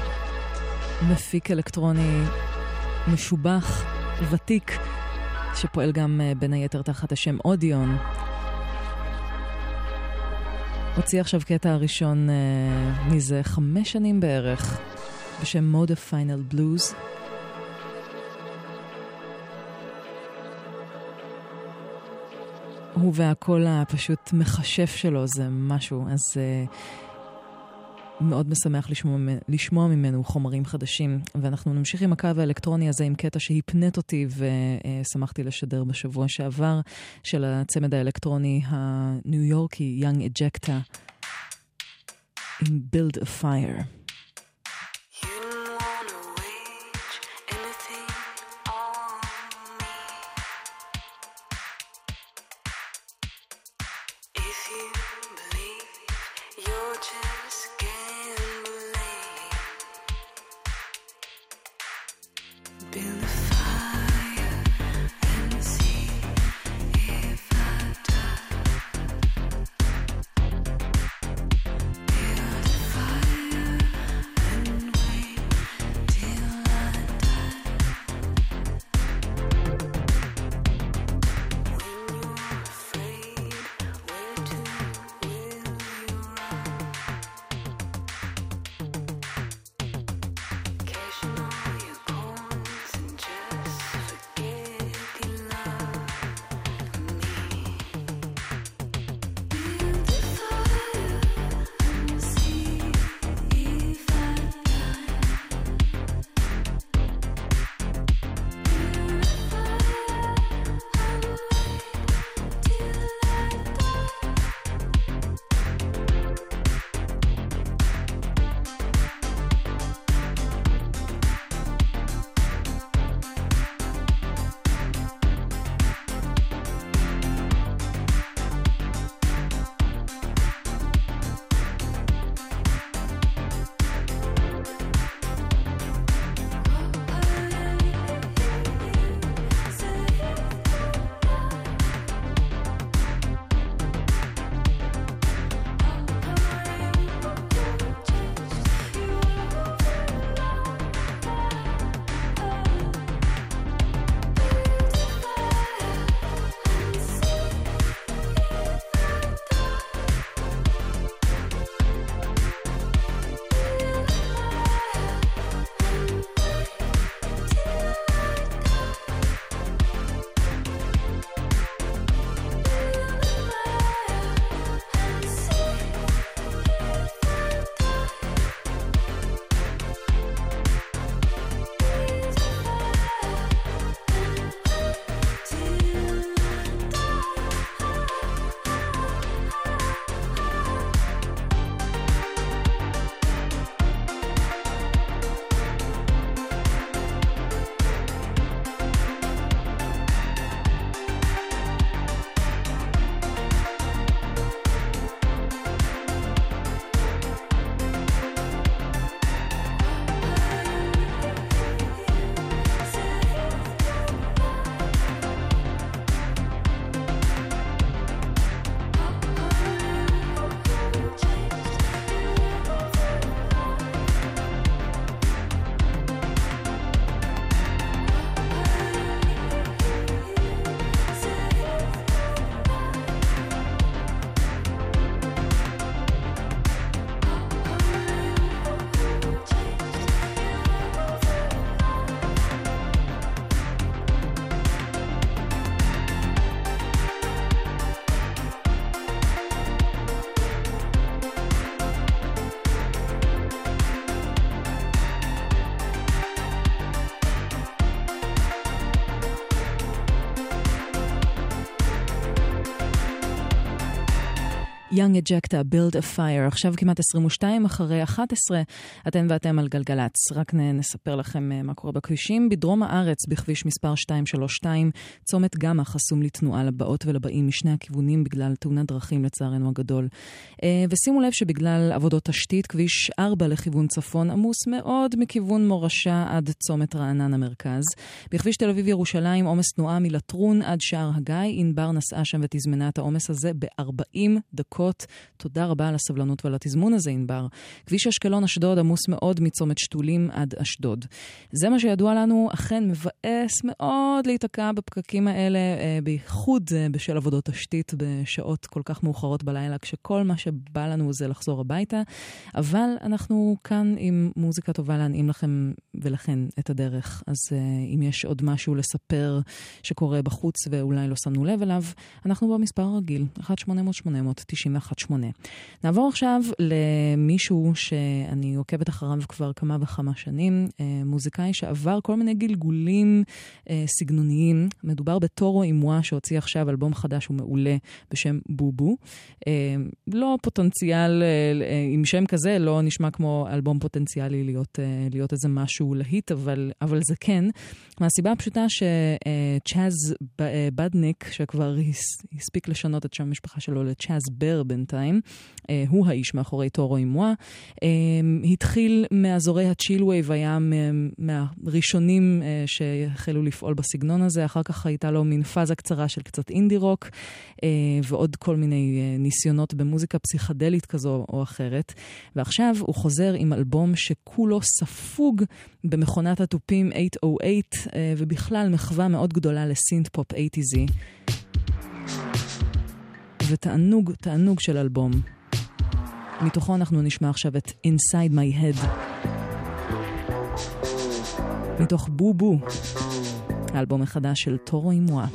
מפיק אלקטרוני משובח, ותיק, שפועל גם אה, בין היתר תחת השם אודיון. הוציא עכשיו קטע הראשון uh, מזה חמש שנים בערך, בשם מודה פיינל בלוז. הוא והקול הפשוט מכשף שלו זה משהו, אז uh, מאוד משמח לשמוע, לשמוע ממנו חומרים חדשים. ואנחנו נמשיך עם הקו האלקטרוני הזה עם קטע שהפנט אותי ושמחתי לשדר בשבוע שעבר, של הצמד האלקטרוני הניו יורקי, Young Ejecta, עם Build a Fire. Young Ejecta, Build a Fire, עכשיו כמעט 22 אחרי 11, אתן ואתם על גלגלצ. רק נספר לכם אה, מה קורה בכבישים. בדרום הארץ, בכביש מספר 232, צומת גמא חסום לתנועה לבאות ולבאים משני הכיוונים בגלל תאונת דרכים לצערנו הגדול. אה, ושימו לב שבגלל עבודות תשתית, כביש 4 לכיוון צפון עמוס מאוד מכיוון מורשה עד צומת רענן המרכז. בכביש תל אביב-ירושלים, עומס תנועה מלטרון עד שער הגיא. ענבר נסעה שם ותזמנה את העומס הזה ב-40 דקות. תודה רבה על הסבלנות ועל התזמון הזה, ענבר. כביש אשקלון-אשדוד עמוס מאוד מצומת שתולים עד אשדוד. זה מה שידוע לנו, אכן מבאס מאוד להיתקע בפקקים האלה, אה, בייחוד אה, בשל עבודות תשתית בשעות כל כך מאוחרות בלילה, כשכל מה שבא לנו זה לחזור הביתה. אבל אנחנו כאן עם מוזיקה טובה להנעים לכם ולכן את הדרך. אז אה, אם יש עוד משהו לספר שקורה בחוץ ואולי לא שמנו לב אליו, אנחנו במספר הרגיל, 1-800-891-8. נעבור עכשיו למישהו שאני עוקבת אחריו כבר כמה וכמה שנים, אה, מוזיקאי שעבר כל מיני גלגולים אה, סגנוניים. מדובר בטורו אימואה שהוציא עכשיו אלבום חדש ומעולה בשם בובו. אה, לא פוטנציאל, עם שם כזה, לא נשמע כמו אלבום פוטנציאלי להיות, להיות איזה משהו להיט, אבל, אבל זה כן. מהסיבה הפשוטה שצ'אז בנדיק, שכבר הספיק לשנות את שם המשפחה שלו לצ'אז בר בינתיים, אה, הוא האיש מאחורי Toro y Moi. אה, התחיל מאזורי ה chillwave, היה מהראשונים אה, שהחלו לפעול בסגנון הזה, אחר כך הייתה לו מין פאזה קצרה של קצת אינדי רוק, ועוד כל מיני ניסיונות במוזיקה פסיכדלית כזו או אחרת. ועכשיו הוא חוזר עם אלבום שכולו ספוג במכונת התופים 808, ובכלל מחווה מאוד גדולה לסינט פופ 80Z. ותענוג, תענוג של אלבום. מתוכו אנחנו נשמע עכשיו את Inside My Head. מתוך בובו, האלבום החדש של טורו אימואה.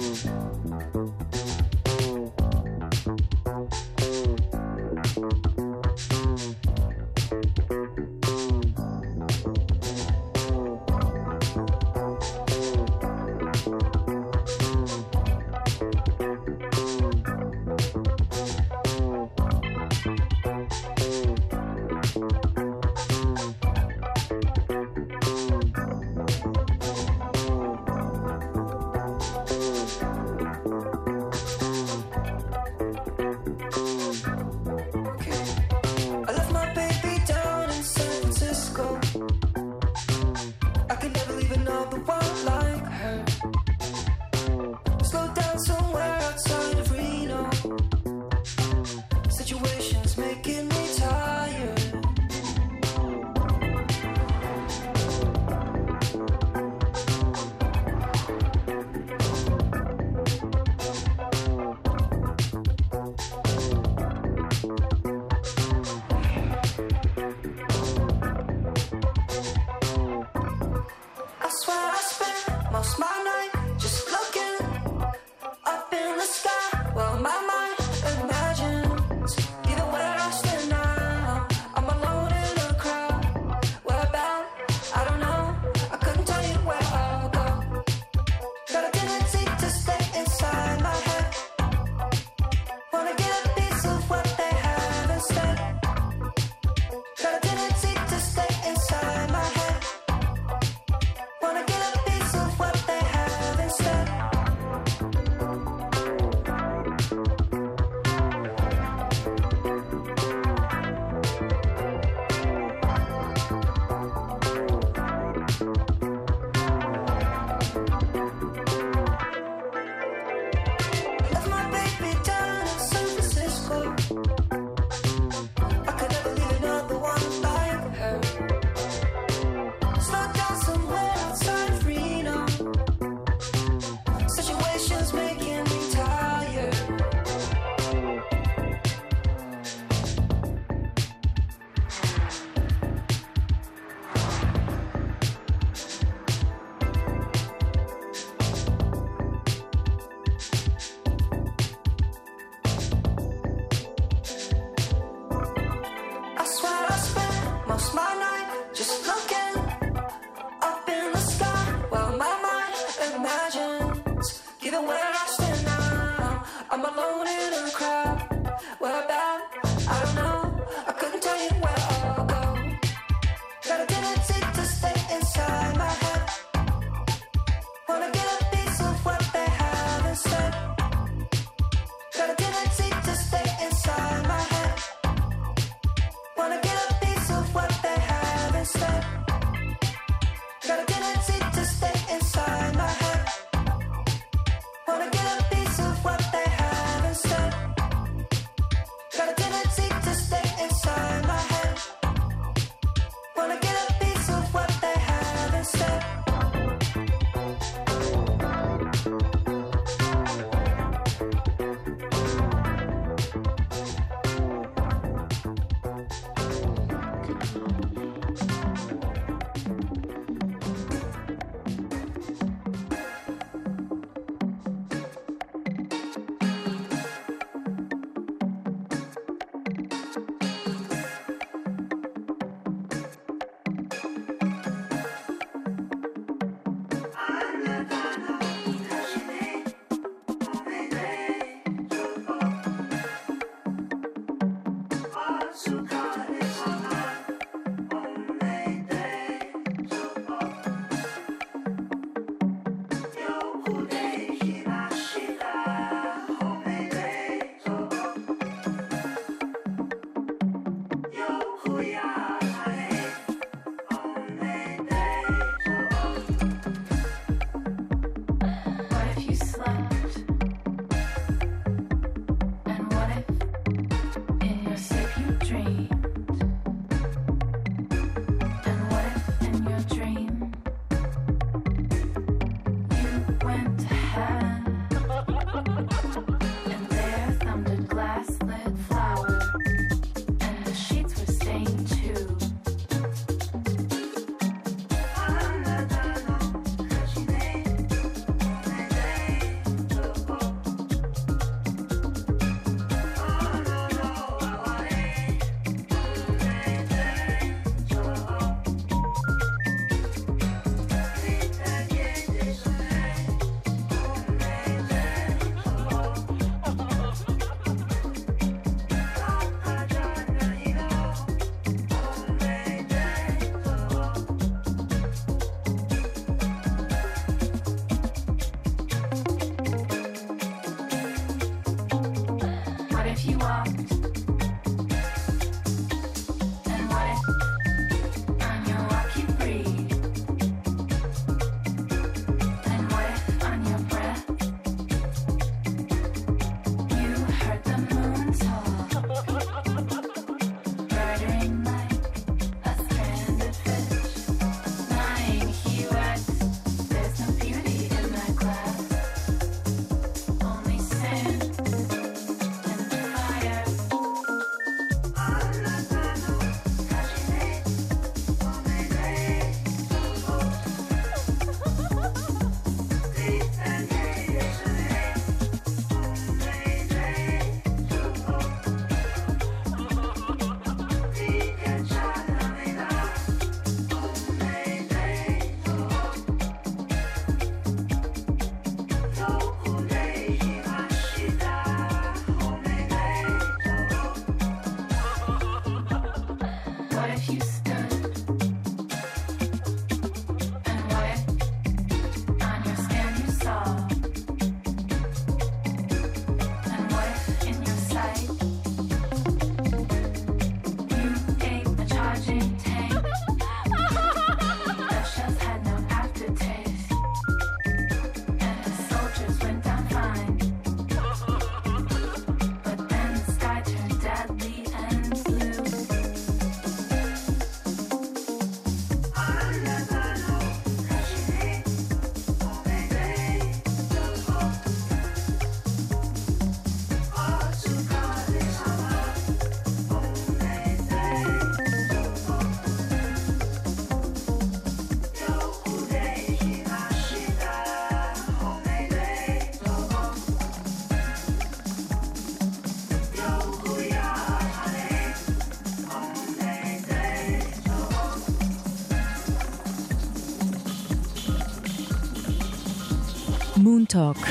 Talk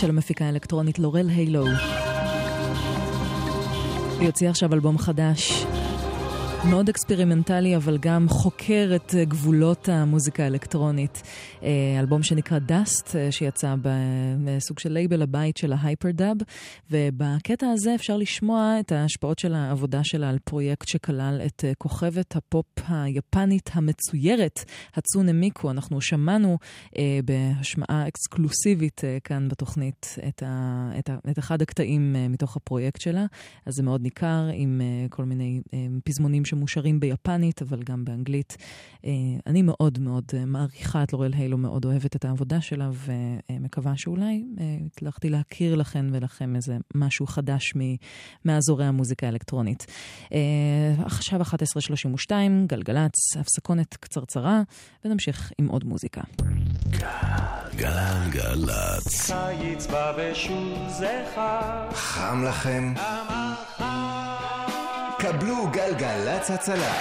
של המפיקה האלקטרונית לורל הילו. היא הוציאה עכשיו אלבום חדש, מאוד אקספרימנטלי, אבל גם חוקר את גבולות המוזיקה האלקטרונית. אה, אלבום שנקרא Dust, אה, שיצא בסוג של לייבל הבית של ה Hyperdub, ובקטע הזה אפשר לשמוע את ההשפעות של העבודה שלה על פרויקט שכלל את כוכבת הפופ היפנית המצוירת, הצונה מיקו. אנחנו שמענו בהשמעה אקסקלוסיבית כאן בתוכנית את, ה, את, ה, את אחד הקטעים מתוך הפרויקט שלה, אז זה מאוד ניכר עם כל מיני פזמונים שמושרים ביפנית, אבל גם באנגלית. אה, אני מאוד מאוד אה, מעריכה את לורל היילו, מאוד אוהבת את העבודה שלה, ומקווה שאולי אה, הצלחתי להכיר לכן ולכם איזה משהו חדש מאזורי המוזיקה האלקטרונית. עכשיו 11:32, גלגלצ, הפסקונת קצרצרה, ונמשיך עם עוד מוזיקה. גלגלצ. קיץ בא ושוב זכר. חם לכם? קבלו גלגלצ הצלה.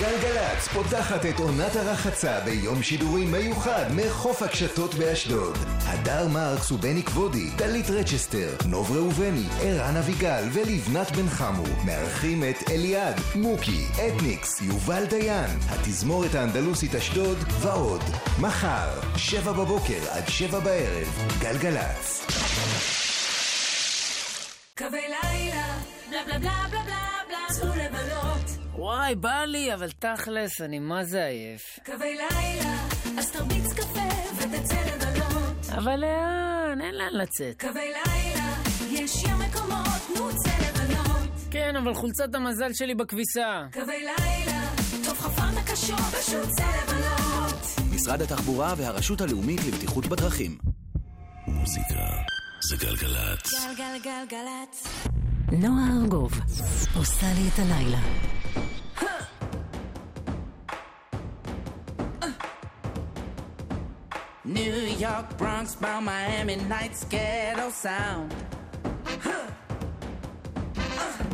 גלגלצ פותחת את עונת הרחצה ביום שידורים מיוחד מחוף הקשתות באשדוד. הדר מרקס ובני כבודי, דלית רצ'סטר, נוב ראובני, ערן אביגל ולבנת בן חמו מארחים את אליעד, מוקי, אתניקס, יובל דיין, התזמורת האנדלוסית אשדוד ועוד. מחר, שבע בבוקר עד שבע בערב, גלגלצ. קווי לילה, בלה בלה בלה בלה בלה בלה, צאו לבלות. וואי, בא לי, אבל תכלס, אני מה זה עייף. קווי לילה, אז תרביץ קפה ותצא לבלות. אבל לאן? אין לאן לצאת. קווי לילה, יש ים מקומות, נו צא לבלות. כן, אבל חולצת המזל שלי בכביסה. קווי לילה, טוב חפרת קשות, פשוט צא לבלות. משרד התחבורה והרשות הלאומית לבטיחות בדרכים. מוזיקה זה גלגלצ. גלגלגלגלצ. נועה ארגוב עושה לי את הלילה. New York, Bronx, bound Miami, nights, ghetto sound.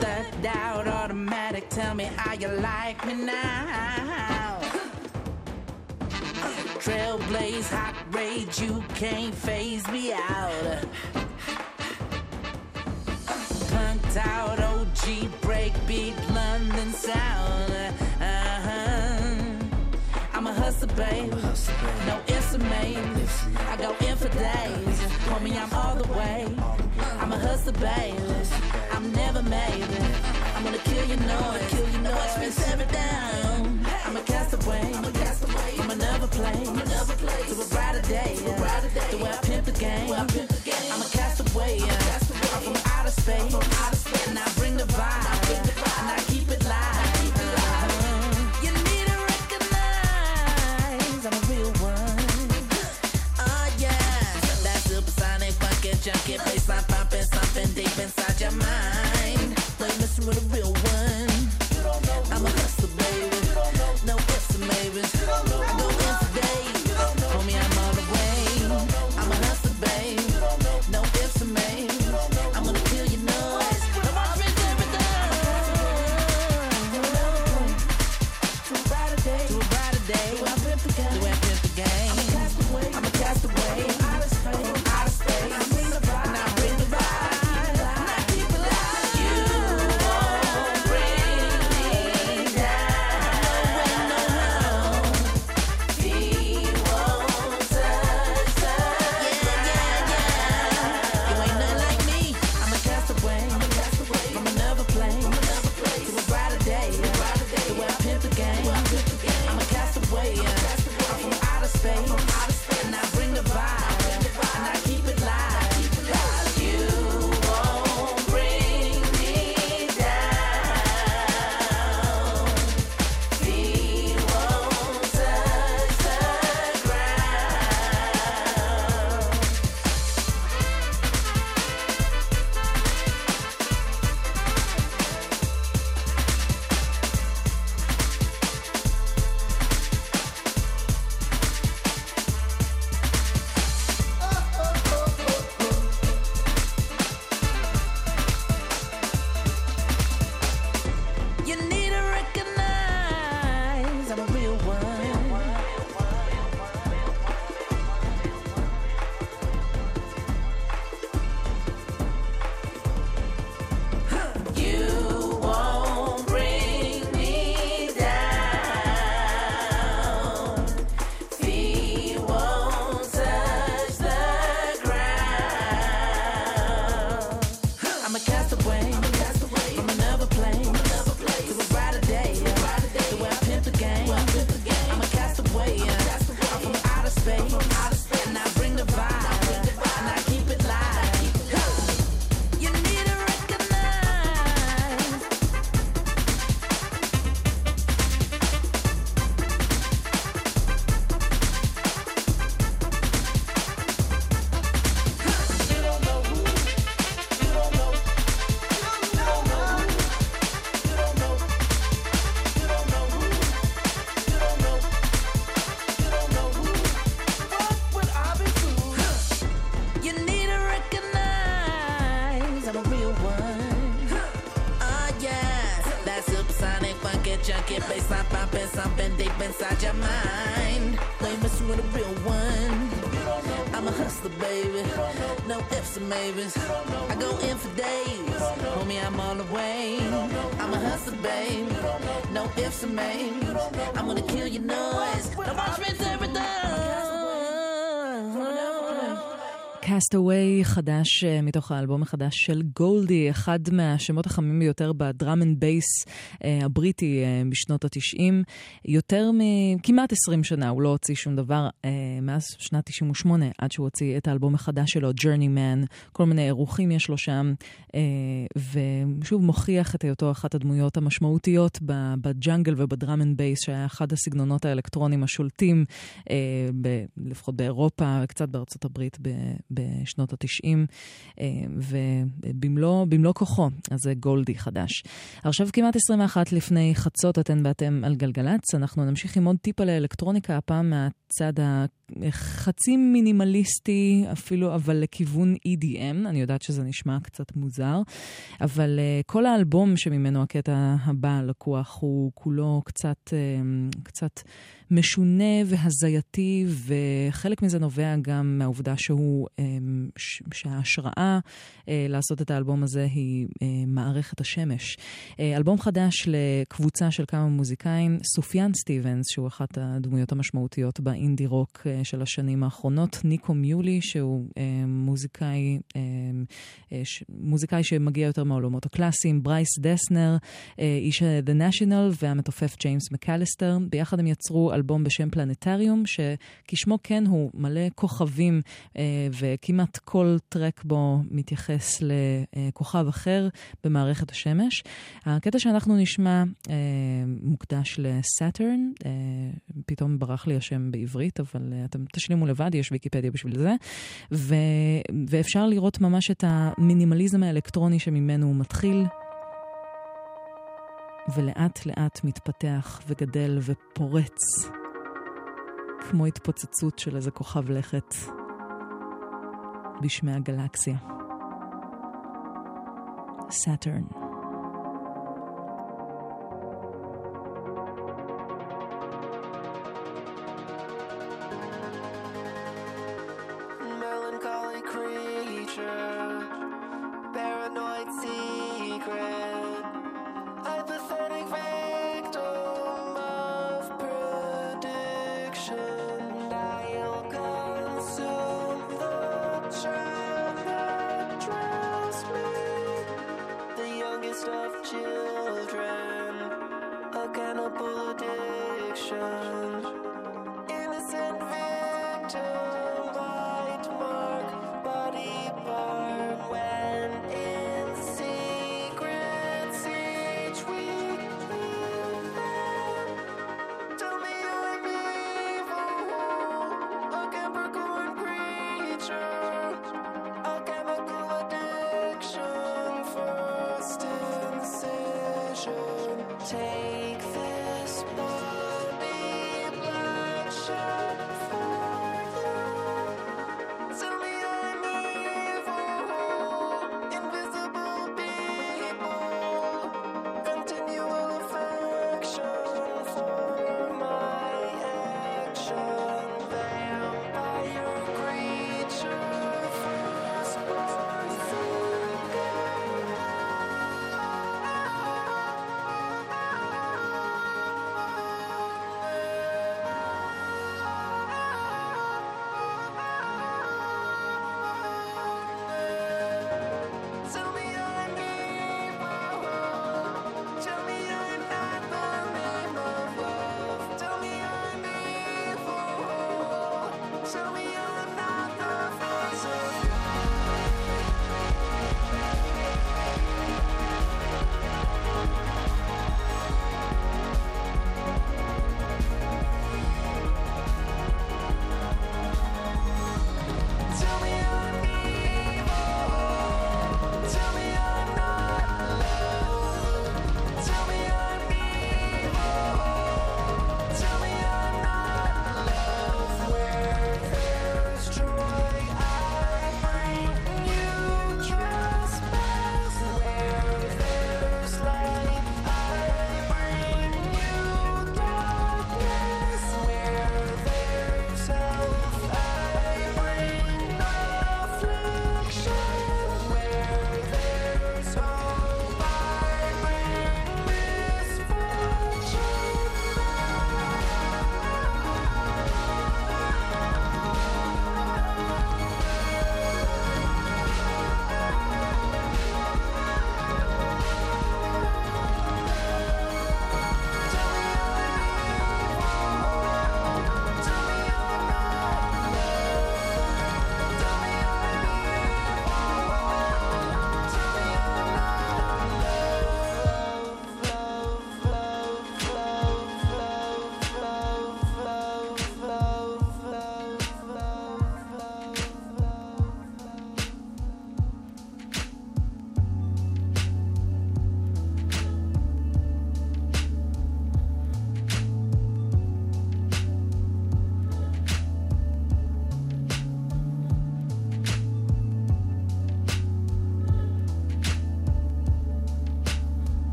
Thugged out, automatic, tell me how you like me now. Trailblaze, hot rage, you can't phase me out. Punked out, OG, breakbeat, London sound. Uh-huh. I'm a hustler, babe. No ifs or maybes. I go in for days. Homie, I'm all the way. I'm a hustler, babe. I'm never made it. I'm gonna kill your noise. Noise. Spin seven down. I'm a castaway. I'm a castaway. Play. To a brighter day. To a brighter day. The way I maybes. Castaway חדש אה, מתוך האלבום החדש של גולדי, אחד מהשמות החמים ביותר ב drum and bass אה, הבריטי אה, בשנות התשעים. יותר מכמעט 20 שנה הוא לא הוציא שום דבר מאז שנת 98, עד שהוא הוציא את האלבום החדש שלו, Journeyman, כל מיני אירוחים יש לו שם, ושוב מוכיח את היותו אחת הדמויות המשמעותיות ב jungle וב drum and bass, שהיה אחד הסגנונות האלקטרונים השולטים, לפחות באירופה, קצת בארצות הברית. ב- בשנות התשעים, אה, ובמלוא במלוא כוחו, אז זה גולדי חדש. עכשיו כמעט 21 לפני חצות אתן ואתם על גלגלצ, אנחנו נמשיך עם עוד טיפה לאלקטרוניקה, הפעם מהצד החצי מינימליסטי אפילו, אבל לכיוון EDM, אני יודעת שזה נשמע קצת מוזר, אבל uh, כל האלבום שממנו הקטע הבא לקוח הוא כולו קצת, uh, קצת משונה והזייתי, וחלק מזה נובע גם מהעובדה שהוא, um, שההשראה uh, לעשות את האלבום הזה היא uh, מערכת השמש. Uh, אלבום חדש לקבוצה של כמה מוזיקאים, סופיאן סטיבנס, שהוא אחת הדמויות המשמעותיות באינדי רוק של השנים האחרונות, ניקו מיולי, שהוא uh, מוזיקאי, אה, אה, ש- מוזיקאי שמגיע יותר מהעולמות הקלאסיים, ברייס דסנר, אה, איש The National והמתופף ג'יימס מקליסטר. ביחד הם יצרו אלבום בשם פלנטריום, שכשמו כן הוא מלא כוכבים, אה, וכמעט כל טרק בו מתייחס לכוכב אחר במערכת השמש. הקטע שאנחנו נשמע אה, מוקדש ל Saturn, אה, פתאום ברח לי השם בעברית, אבל אה, אתם תשלימו לבד, יש ויקיפדיה בשביל זה. ו... ואפשר לראות ממש את המינימליזם האלקטרוני שממנו הוא מתחיל. ולאט לאט מתפתח וגדל ופורץ, כמו התפוצצות של איזה כוכב לכת בשמי הגלקסיה. סאטרן.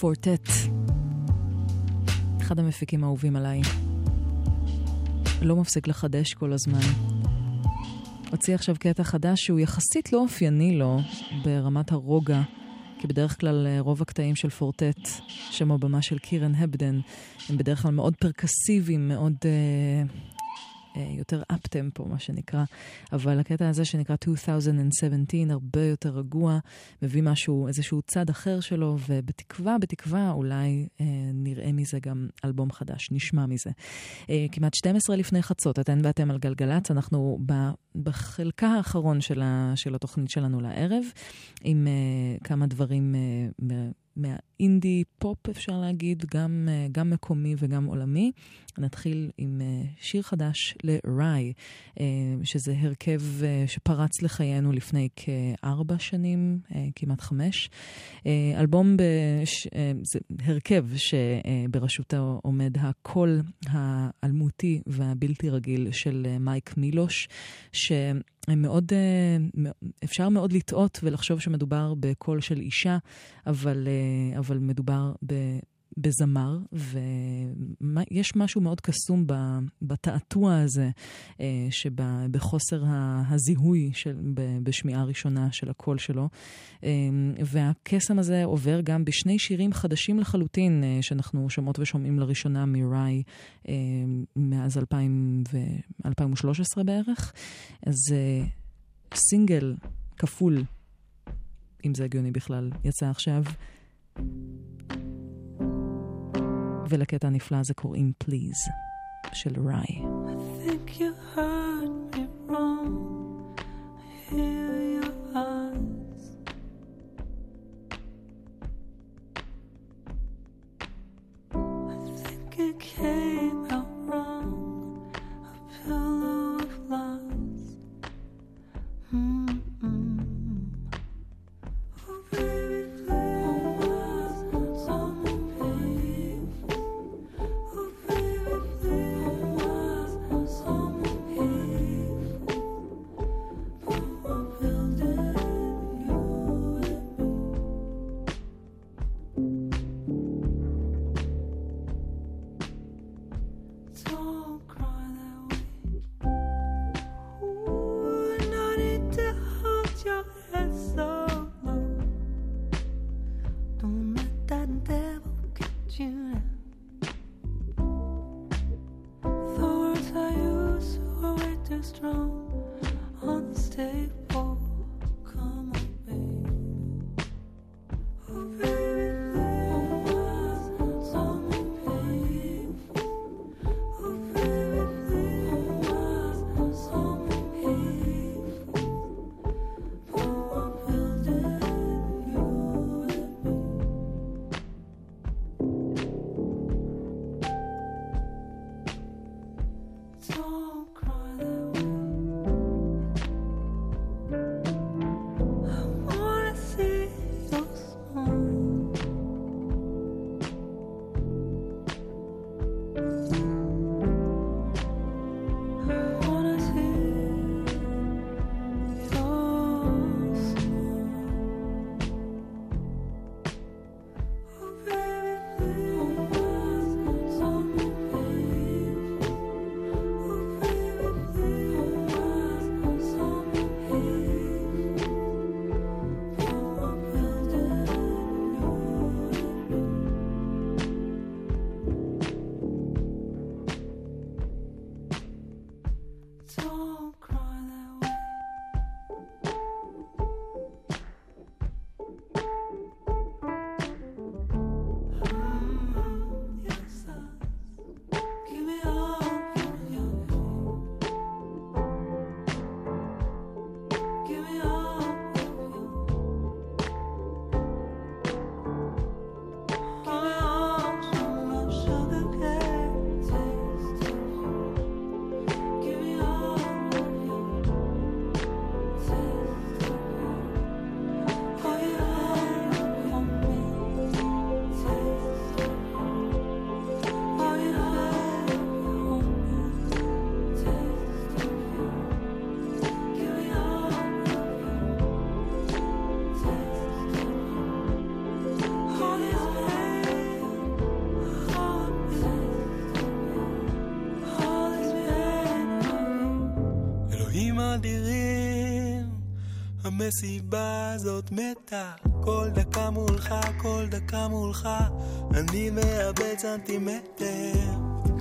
פורטט, אחד המפיקים האהובים עליי. לא מפסיק לחדש כל הזמן. הוציא עכשיו קטע חדש שהוא יחסית לא אופייני לו ברמת הרוגע, כי בדרך כלל אה, רוב הקטעים של פורטט, שם הבמה של קירן הבדן, הם בדרך כלל מאוד פרקסיביים, מאוד... אה, יותר אפ-טמפו, מה שנקרא. אבל הקטע הזה שנקרא 2017, הרבה יותר רגוע, מביא משהו, איזשהו צד אחר שלו, ובתקווה, בתקווה, אולי אה, נראה מזה גם אלבום חדש, נשמע מזה. אה, כמעט 12 לפני חצות, אתן ואתם על גלגלצ, אנחנו ב, בחלקה האחרון של, ה, של התוכנית שלנו לערב, עם אה, כמה דברים... אה, מהאינדי פופ, אפשר להגיד, גם, אה, גם מקומי וגם עולמי. נתחיל עם אה, שיר חדש לראי, אה, שזה הרכב שפרץ לחיינו לפני כארבע שנים, כמעט חמש. אלבום, בש... זה הרכב שבראשותו עומד הקול האלמותי והבלתי רגיל של מייק מילוש, ש... מאוד, אפשר מאוד לטעות ולחשוב שמדובר בקול של אישה, אבל, אבל מדובר ב... בזמר, ויש משהו מאוד קסום בתעתוע הזה, אה, שבחוסר הזיהוי של, בשמיעה ראשונה של הקול שלו. אה, והקסם הזה עובר גם בשני שירים חדשים לחלוטין, אה, שאנחנו שומעות ושומעים לראשונה מראי מאז 2000 ו... 2013 בערך. אז סינגל כפול, אם זה הגיוני בכלל, יצא עכשיו. ולקטע הנפלא הזה קוראים פליז של ראי. המסיבה הזאת מתה, כל דקה מולך, כל דקה מולך, אני מאבד סנטימטר.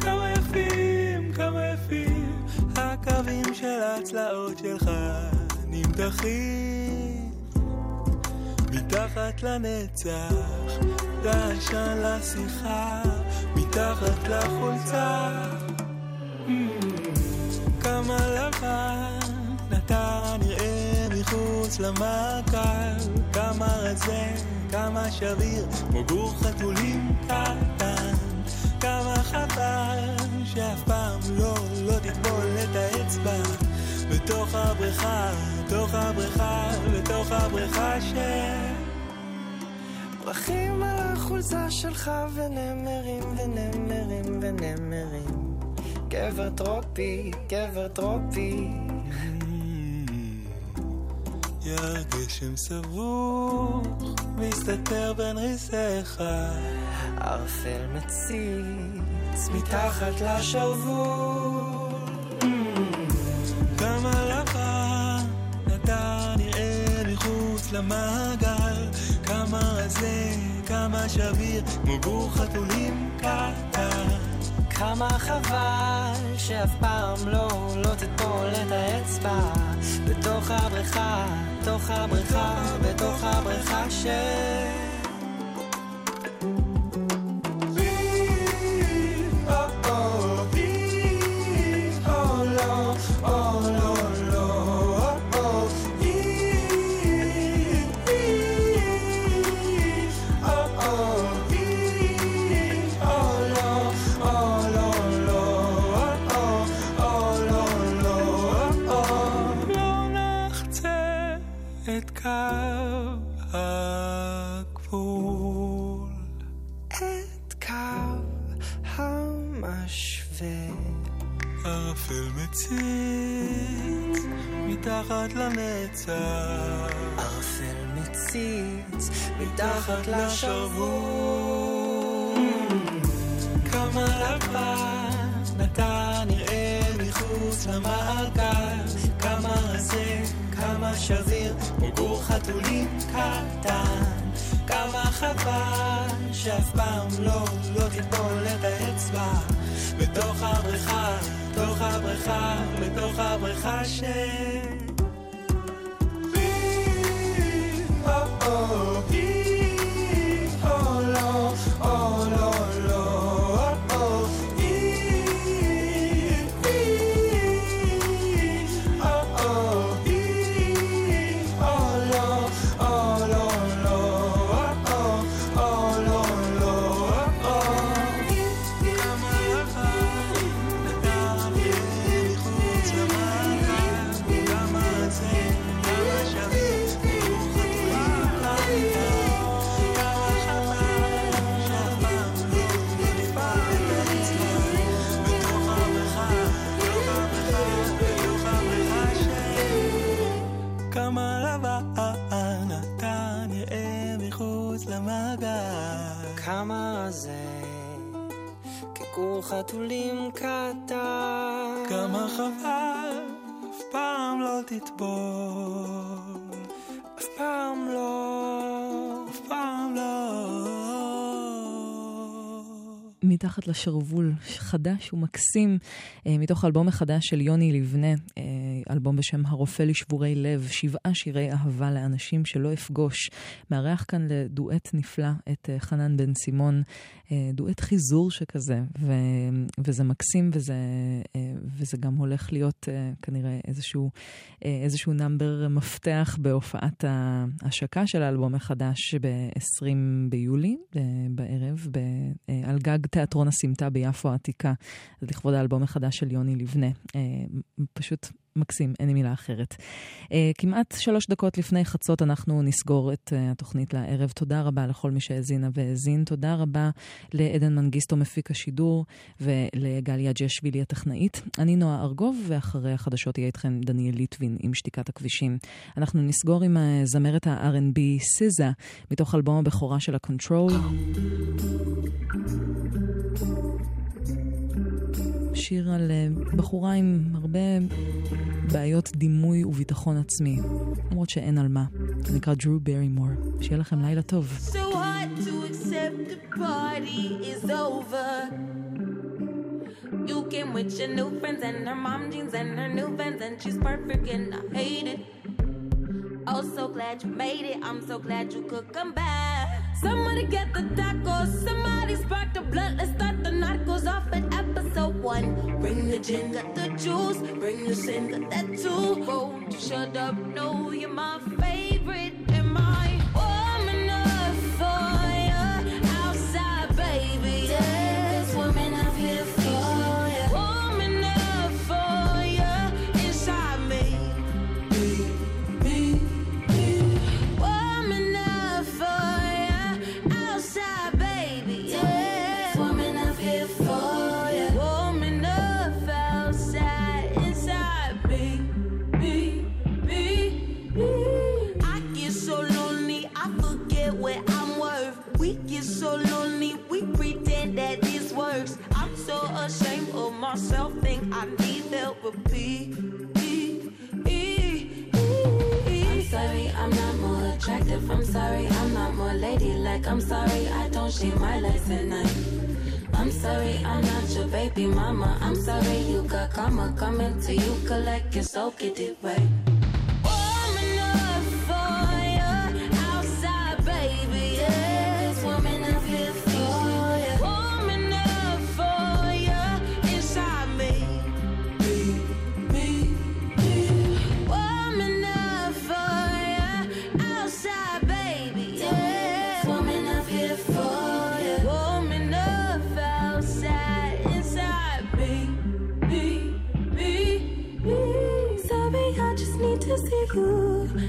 כמה יפים, כמה יפים, הקווים של הצלעות שלך נמתחים. מתחת לנצח, לעשן לשיחה, מתחת לחולצה. כמה לבן אתה נראה מחוץ למעגל, כמה רזה, כמה שביר, כמו גור חתולים קטן. כמה חבל שאף פעם לא, לא תטבול את האצבע. בתוך הבריכה, בתוך הבריכה, בתוך הבריכה ש... פרחים על החולצה שלך ונמרים ונמרים ונמרים. גבר טרופי, גבר טרופי גשם סבוך, מסתתר בין ריסיך. ערפל מציץ מתחת לשרוול. כמה לבן אתה נראה מחוץ למעגל, כמה רזה, כמה שביר, כמו חתולים קטן. כמה חבל שאף פעם לא, לא תטול את האצבע. בתוך הבריכה, בתוך הבריכה, בתוך הבריכה ש... קו הגבול. את קו המשווה. ערפל מציץ מתחת לנצח. ערפל מציץ מתחת לשרוול. כמה לבן אתה נראה מחוץ למעגל, כמה רזה, כמה שביר, כמו גור חתולים קטן. כמה חבל שאף פעם לא, לא תטבול את האצבע בתוך הבריכה, בתוך הבריכה, בתוך הבריכה ש... כמה כמה רזה, כגור חתולים קטן. כמה חבל, אף פעם לא תטבול. אף פעם לא, מתחת לשרוול, חדש ומקסים, אה, מתוך האלבום החדש של יוני לבנה, אה, אלבום בשם הרופא לשבורי לב, שבעה שירי אהבה לאנשים שלא אפגוש. מארח כאן לדואט נפלא את אה, חנן בן סימון, דואט חיזור שכזה, ו, וזה מקסים וזה, וזה גם הולך להיות אה, כנראה איזשהו, איזשהו נאמבר מפתח בהופעת ההשקה של האלבום החדש ב-20 ביולי, בערב, על גג תיאטרון הסמטה ביפו העתיקה, אז לכבוד האלבום החדש של יוני לבנה. אה, פשוט מקסים, אין לי מילה אחרת. Uh, כמעט שלוש דקות לפני חצות אנחנו נסגור את uh, התוכנית לערב. תודה רבה לכל מי שהאזינה והאזין. תודה רבה לעדן מנגיסטו מפיק השידור ולגליה ג'שווילי הטכנאית. אני נועה ארגוב, ואחרי החדשות יהיה איתכם דניאל ליטבין עם שתיקת הכבישים. אנחנו נסגור עם הזמרת ה-R&B סיזה, מתוך אלבום הבכורה של ה-Control. שיר על uh, בחורה עם הרבה בעיות דימוי וביטחון עצמי, למרות שאין על מה. זה נקרא דרו ברימור. שיהיה לכם לילה טוב. So hard to accept the party is over. You came with your new friends and her mom jeans and her new vans and she's perfect and I hate it. Oh, so glad you made it. I'm so glad you could come back. Somebody get the tacos. Somebody spark the blood. Let's start the narcos off at episode one. Bring the gin, got the juice. Bring the sin, got that too. Won't you shut up? No, you're my favorite. Am I need therapy. I'm sorry, I'm not more attractive. I'm sorry, I'm not more ladylike. I'm sorry, I don't shave my legs at night. I'm sorry, I'm not your baby mama. I'm sorry, you got karma coming to you. Collect your soul, get it right. See you.